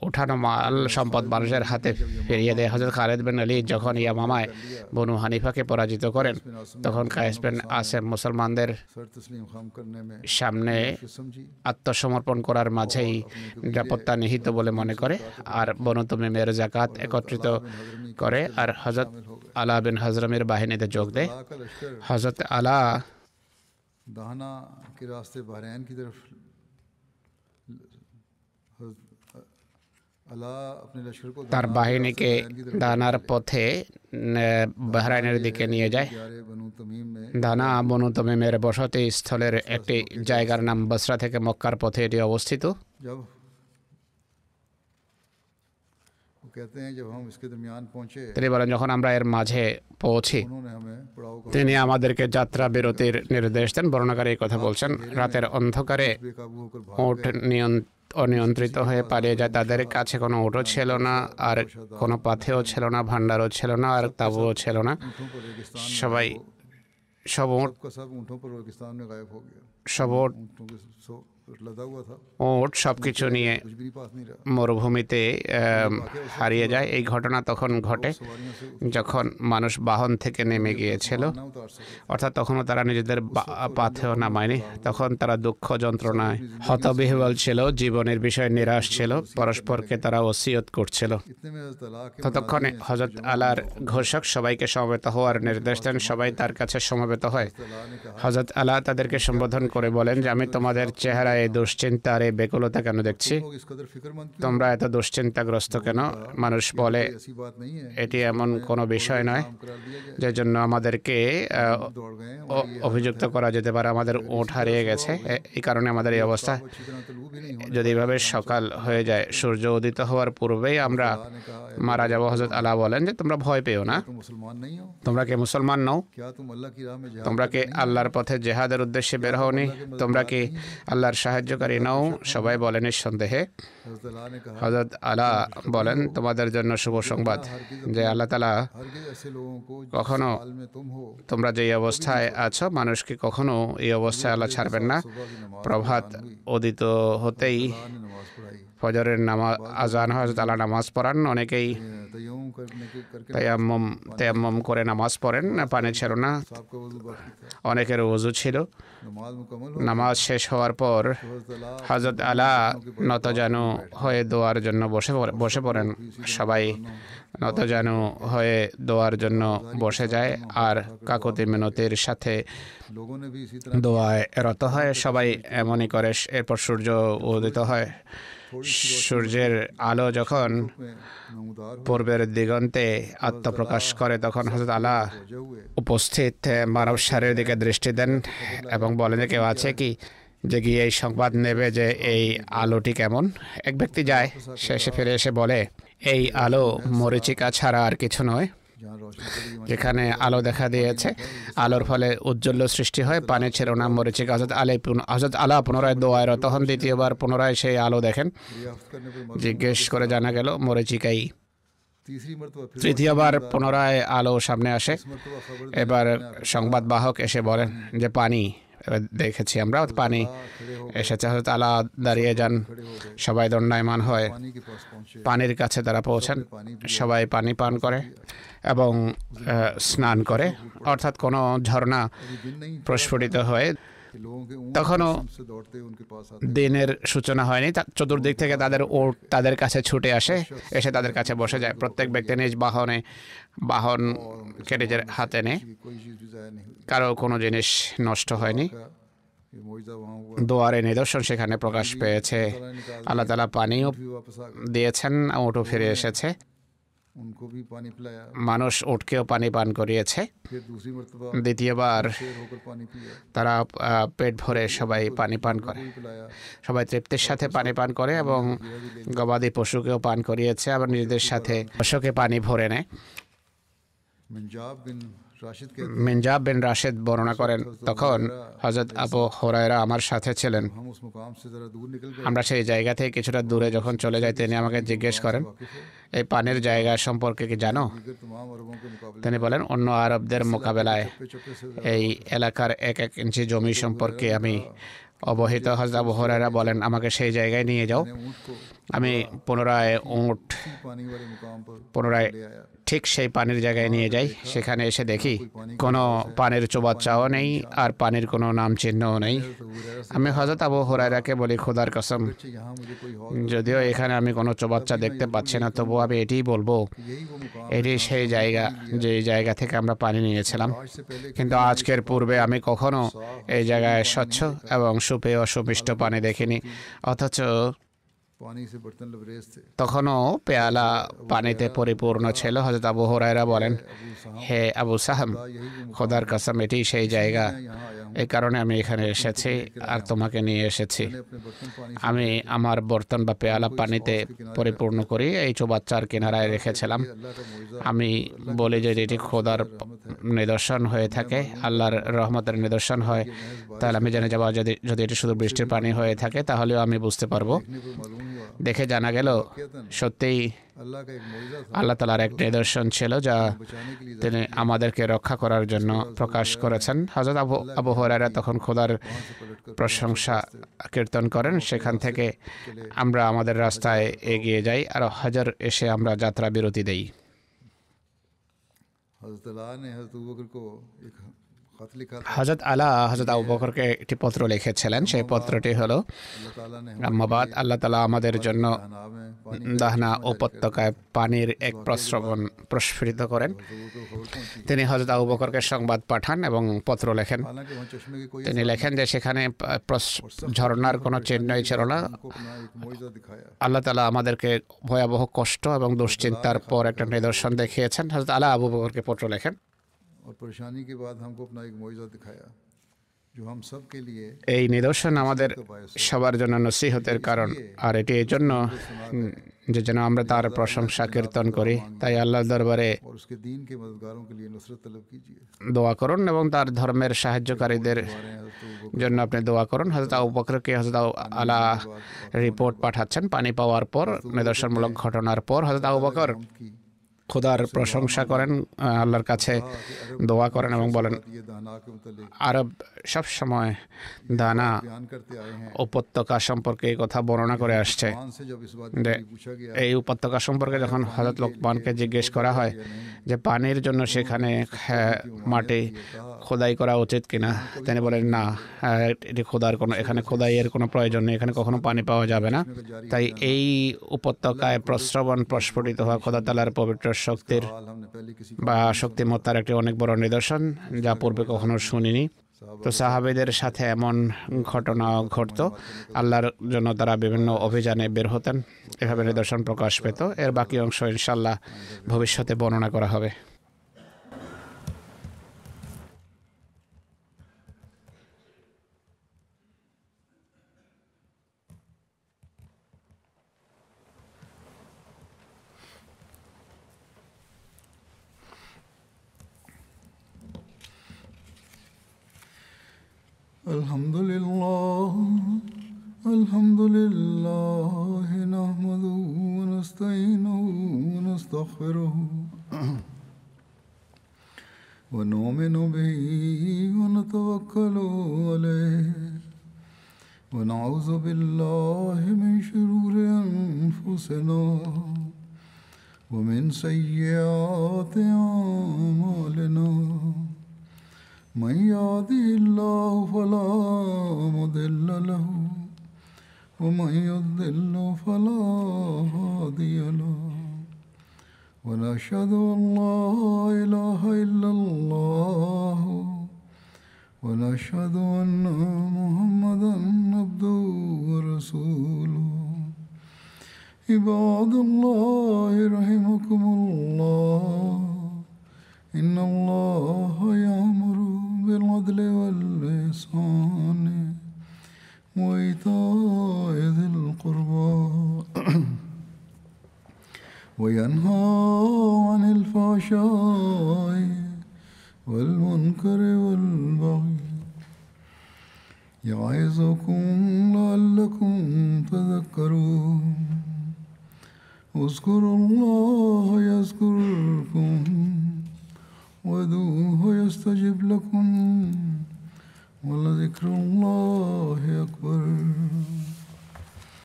উঠানো মাল সম্পদ মানুষের হাতে ফিরিয়ে দেয় হজরত খালেদ বিন আলী যখন ইয়ামামায় বনু হানিফাকে পরাজিত করেন তখন ক্যাস বিন আসেম মুসলমানদের সামনে আত্মসমর্পণ করার মাঝেই নিরাপত্তা নিহিত বলে মনে করে। আর বনতমিমের জাকাত একত্রিত করে। আর হজরত আলা বিন হজরমের বাহিনীতে যোগ দেয়। হজরত আলা তার বাহিনীকে দানার পথে বাহরাইনের দিকে নিয়ে যায়। দানা বনু তমিমের বসতি স্থলের একটি জায়গার নাম বসরা থেকে মক্কার পথে এটি অবস্থিত। তিনি বলেন, যখন আমরা এর মাঝে পৌঁছি, তিনি আমাদেরকে যাত্রা বিরতির নির্দেশ দেন। বর্ণাকারী কথা বলছেন, রাতের অন্ধকারে ওট নিয়ন্ত্রণ অনিয়ন্ত্রিত হয়ে পালিয়ে যায়। তাদের কাছে কোনো ওটো ছিল না, আর কোনো পাথেও ছিল না ভান্ডারও ছিল না, আর তাবুও ছিল না। সবাই সব সব ওট সব কিছু নিয়ে মরুভূমিতে হারিয়ে যায় এই ঘটনা তখন ঘটে যখন মানুষ বাহন থেকে নেমে গিয়েছিল অর্থাৎ তখনও তারা নিজেদের পাথেও নামায়নি তখন তারা দুঃখ যন্ত্রণায় হতবিহ্বল ছিল জীবনের বিষয়ে নিরাশ ছিল পরস্পরকে তারা ওসিয়ত করছিল ততক্ষণে হজরত আলার ঘোষক সবাইকে সমবেত হওয়ার নির্দেশ দেন সবাই তার কাছে সমবেত হয় হজরত আলা তাদেরকে সম্বোধন করে বলেন যে আমি তোমাদের চেহারা তোমরা এই দুশ্চিন্তা আর এই বেকুলতা কেন দেখছি তোমরা এত দুশ্চিন্তাগ্রস্ত কেন মানুষ বলে এটি এমন কোনো বিষয় নয় যে জন্য আমাদেরকে অভিযুক্ত করা যেতে পারে আমাদের ওঠ হারিয়ে গেছে এই কারণে আমাদের এই অবস্থা যদি এভাবে সকাল হয়ে যায় সূর্য উদিত হওয়ার পূর্বেই আমরা মারা যাব হজরত আলা বলেন যে তোমরা ভয় পেও না তোমরা কি মুসলমান নও তোমরা কি আল্লাহর পথে জেহাদের উদ্দেশ্যে বের হওনি তোমরা কি আল্লাহর সাহায্যকারী নও, সবাই বলেন সন্দেহে হজরত আলা বলেন, তোমাদের জন্য শুভ সংবাদ যে আল্লাহ তালা কখনো তোমরা যেই অবস্থায় আছো মানুষকে কখনো এই অবস্থায় আল্লাহ ছাড়বেন না? প্রভাত উদিত হতেই ফজরের নামাজ আজান হয় তালা নামাজ পড়ান। অনেকেই তায়াম্মম তয়াম্মম করে নামাজ পড়েন। পানি ছিল না। অনেকের ওজু ছিল। নামাজ শেষ হওয়ার পর হজরত আলা নতজানু হয়ে দোয়ার জন্য বসে বসে পড়েন। সবাই নতজানু হয়ে দোয়ার জন্য বসে যায় আর কাকতি মিনতির সাথে দোয়ায় রত হয়। সবাই এমনই করে এরপর সূর্য উদিত হয়। সূর্যের আলো যখন পূর্বের দিগন্তে আত্মপ্রকাশ করে, তখন হজরত আলা উপস্থিত, মানব সারের দিকে দৃষ্টি দেন এবং বলেন কেউ আছে কি যে গিয়ে এই সংবাদ নেবে যে এই আলোটি কেমন? এক ব্যক্তি যায় শেষে ফিরে এসে বলে, এই আলো মরিচিকা ছাড়া আর কিছু নয়। যেখানে আলো দেখা দিয়েছে। আলোর ফলে উজ্জ্বল সৃষ্টি হয়। পানি ছেড়ে না মরিচিকা হজরত আলী হজরত আলা পুনরায় দোয়ার তখন দ্বিতীয়বার পুনরায় সেই আলো দেখেন। জিজ্ঞেস করে জানা গেল মরিচিকাই তৃতীয়বার পুনরায় আলো সামনে আসে। এবার সংবাদ বাহক এসে বলেন যে পানি দেখেছি আমরা পানি এসেছে। হজরত আলা দাঁড়িয়ে যান। সবাই দণ্ডায়মান হয়। পানির কাছে তারা পৌঁছান। সবাই পানি পান করে। এবং স্নান করে। অর্থাৎ কোনো ঝর্ণা প্রস্ফুটিত হয় তখনও দিনের সূচনা হয়নি। চতুর্দিক থেকে তাদের ওট তাদের কাছে ছুটে আসে, এসে তাদের কাছে বসে যায়। প্রত্যেক ব্যক্তি নিজ বাহনে বাহন নিজের হাতে নেয়। কারও কোনো জিনিস নষ্ট হয়নি। দোয়ারে নিদর্শন সেখানে প্রকাশ পেয়েছে। আল্লাহ তালা পানিও দিয়েছেন ওটও ফিরে এসেছে। মানুষ উটকেও পানি পান করিয়েছে দ্বিতীয়বার তারা পেট ভরে সবাই পানি পান করে সবাই তৃপ্তির সাথে পানি পান করে এবং গবাদি পশুকেও পান করিয়েছে আবার নিজেদের সাথে পশুকে পানি ভরে নেয়। মিনজাব বিন রাশেদ বর্ণনা করেন, তখন হজরত আবু হরাইরা আমার সাথে ছিলেন। আমরা সেই জায়গা থেকে কিছুটা দূরে যখন চলে যাই, তিনি আমাকে জিজ্ঞেস করেন, এই পানির জায়গা সম্পর্কে কি জানো? তিনি বলেন, অন্য আরবদের মোকাবেলায় এই এলাকার এক এক ইঞ্চি জমি সম্পর্কে আমি অবহিত। হজরত আবু হরাইরা বলেন, আমাকে সেই জায়গায় নিয়ে যাও। আমি পুনরায় উঠ পুনরায় ঠিক সেই পানির জায়গায় নিয়ে যাই। সেখানে এসে দেখি কোনো পানির চোবাচ্চাও নেই আর পানির কোনো নাম চিহ্নও নেই। আমি হজরত আবু হরাইরাকে বলি, খোদার কসম, যদিও এখানে আমি কোনো চোবাচ্চা দেখতে পাচ্ছি না তবু আমি এটিই বলব, এটি সেই জায়গা যে জায়গা থেকে আমরা পানি নিয়েছিলাম। কিন্তু আজকের পূর্বে আমি কখনো এই জায়গায় স্বচ্ছ এবং সুপেয় অসুপিষ্ট পানি দেখিনি, অথচ তখনও পেয়ালা পানিতে পরিপূর্ণ ছিল হজরত আবু হরাইরা বলেন হে আবু সাহম খোদার কাসাম এটি সেই জায়গা এই কারণে আমি এখানে এসেছি আর তোমাকে নিয়ে এসেছি। আমি আমার বর্তন বা পেয়ালা পানিতে পরিপূর্ণ করি। এই চোবাচ্চার কিনারায় রেখেছিলাম। আমি বলি যে এটি খোদার নিদর্শন হয়ে থাকে, আল্লাহর রহমতের নিদর্শন হয়। তাহলে আমি জেনে যাব, যদি যদি এটি শুধু বৃষ্টির পানি হয়ে থাকে, তাহলেও আমি বুঝতে পারব। দেখে জানা গেল, সত্যিই আল্লাহ তালার এক নিদর্শন ছিল যা তিনি আমাদেরকে রক্ষা করার জন্য প্রকাশ করেছেন হজরত আবু আবু তখন খোদার প্রশংসা কীর্তন করেন সেখান থেকে আমরা আমাদের রাস্তায় এগিয়ে যাই আর হাজার এসে আমরা যাত্রা বিরতি দেই হজরত আলা হজরত আবু বকরকে একটি পত্র লিখেছিলেন। সেই পত্রটি হলো আম্মাবাদ আল্লাহ তালা আমাদের জন্য দাহনা উপত্যকায় পানির এক প্রস্রবণ প্রস্ফুটিত করেন। তিনি হজরত আবু বকরকে সংবাদ পাঠান এবং পত্র লেখেন। তিনি লেখেন যে সেখানে ঝর্ণার কোনো চিহ্নই ছিল না। আল্লাহ তালা আমাদেরকে ভয়াবহ কষ্ট এবং দুশ্চিন্তার পর একটা নিদর্শন দেখিয়েছেন। হজরত আলা আবু বকরকে পত্র লেখেন। এই নিদর্শন আমাদের সবার জন্য নসিহতের কারণ। আর এটি এই জন্য যে যেন আমরা তার প্রশংসা কীর্তন করি। তাই আল্লাহ দরবারে দোয়া করুন এবং তার ধর্মের সাহায্যকারীদের জন্য আপনি দোয়া করুন। হজরত উপকরকে হজরত আলা রিপোর্ট পাঠাচ্ছেন। পানি পাওয়ার পর নিদর্শনমূলক ঘটনার পর হজরত আবু বকর খোদার প্রশংসা করেন আল্লাহর কাছে দোয়া করেন এবং বলেন, আরব সব সময় দানা উপত্যকা সম্পর্কে এই কথা বর্ণনা করে আসছে। এই উপত্যকা সম্পর্কে যখন হজরত লোকমানকে জিজ্ঞেস করা হয় যে পানির জন্য সেখানে মাটি খোদাই করা উচিত কিনা, তিনি বলেন, না এটি খোদার কোনো, এখানে খোদাইয়ের কোনো প্রয়োজন নেই, এখানে কখনো পানি পাওয়া যাবে না। তাই এই উপত্যকায় প্রস্রবণ, প্রস্ফুটিত হওয়া খোদাতালার পবিত্র শক্তির বা শক্তিমত্তার একটি অনেক বড় নিদর্শন, যা পূর্বে কখনো শুনিনি। তো সাহাবেদের সাথে এমন ঘটনা ঘটত, আল্লাহর জন্য তারা বিভিন্ন অভিযানে বের হতেন। এভাবে নিদর্শন প্রকাশ পেত। এর বাকি অংশ ইনশাল্লাহ ভবিষ্যতে বর্ণনা করা হবে। الحمد لله الحمد لله نحمده ونستعينه ونستغفره. *coughs* ونؤمن به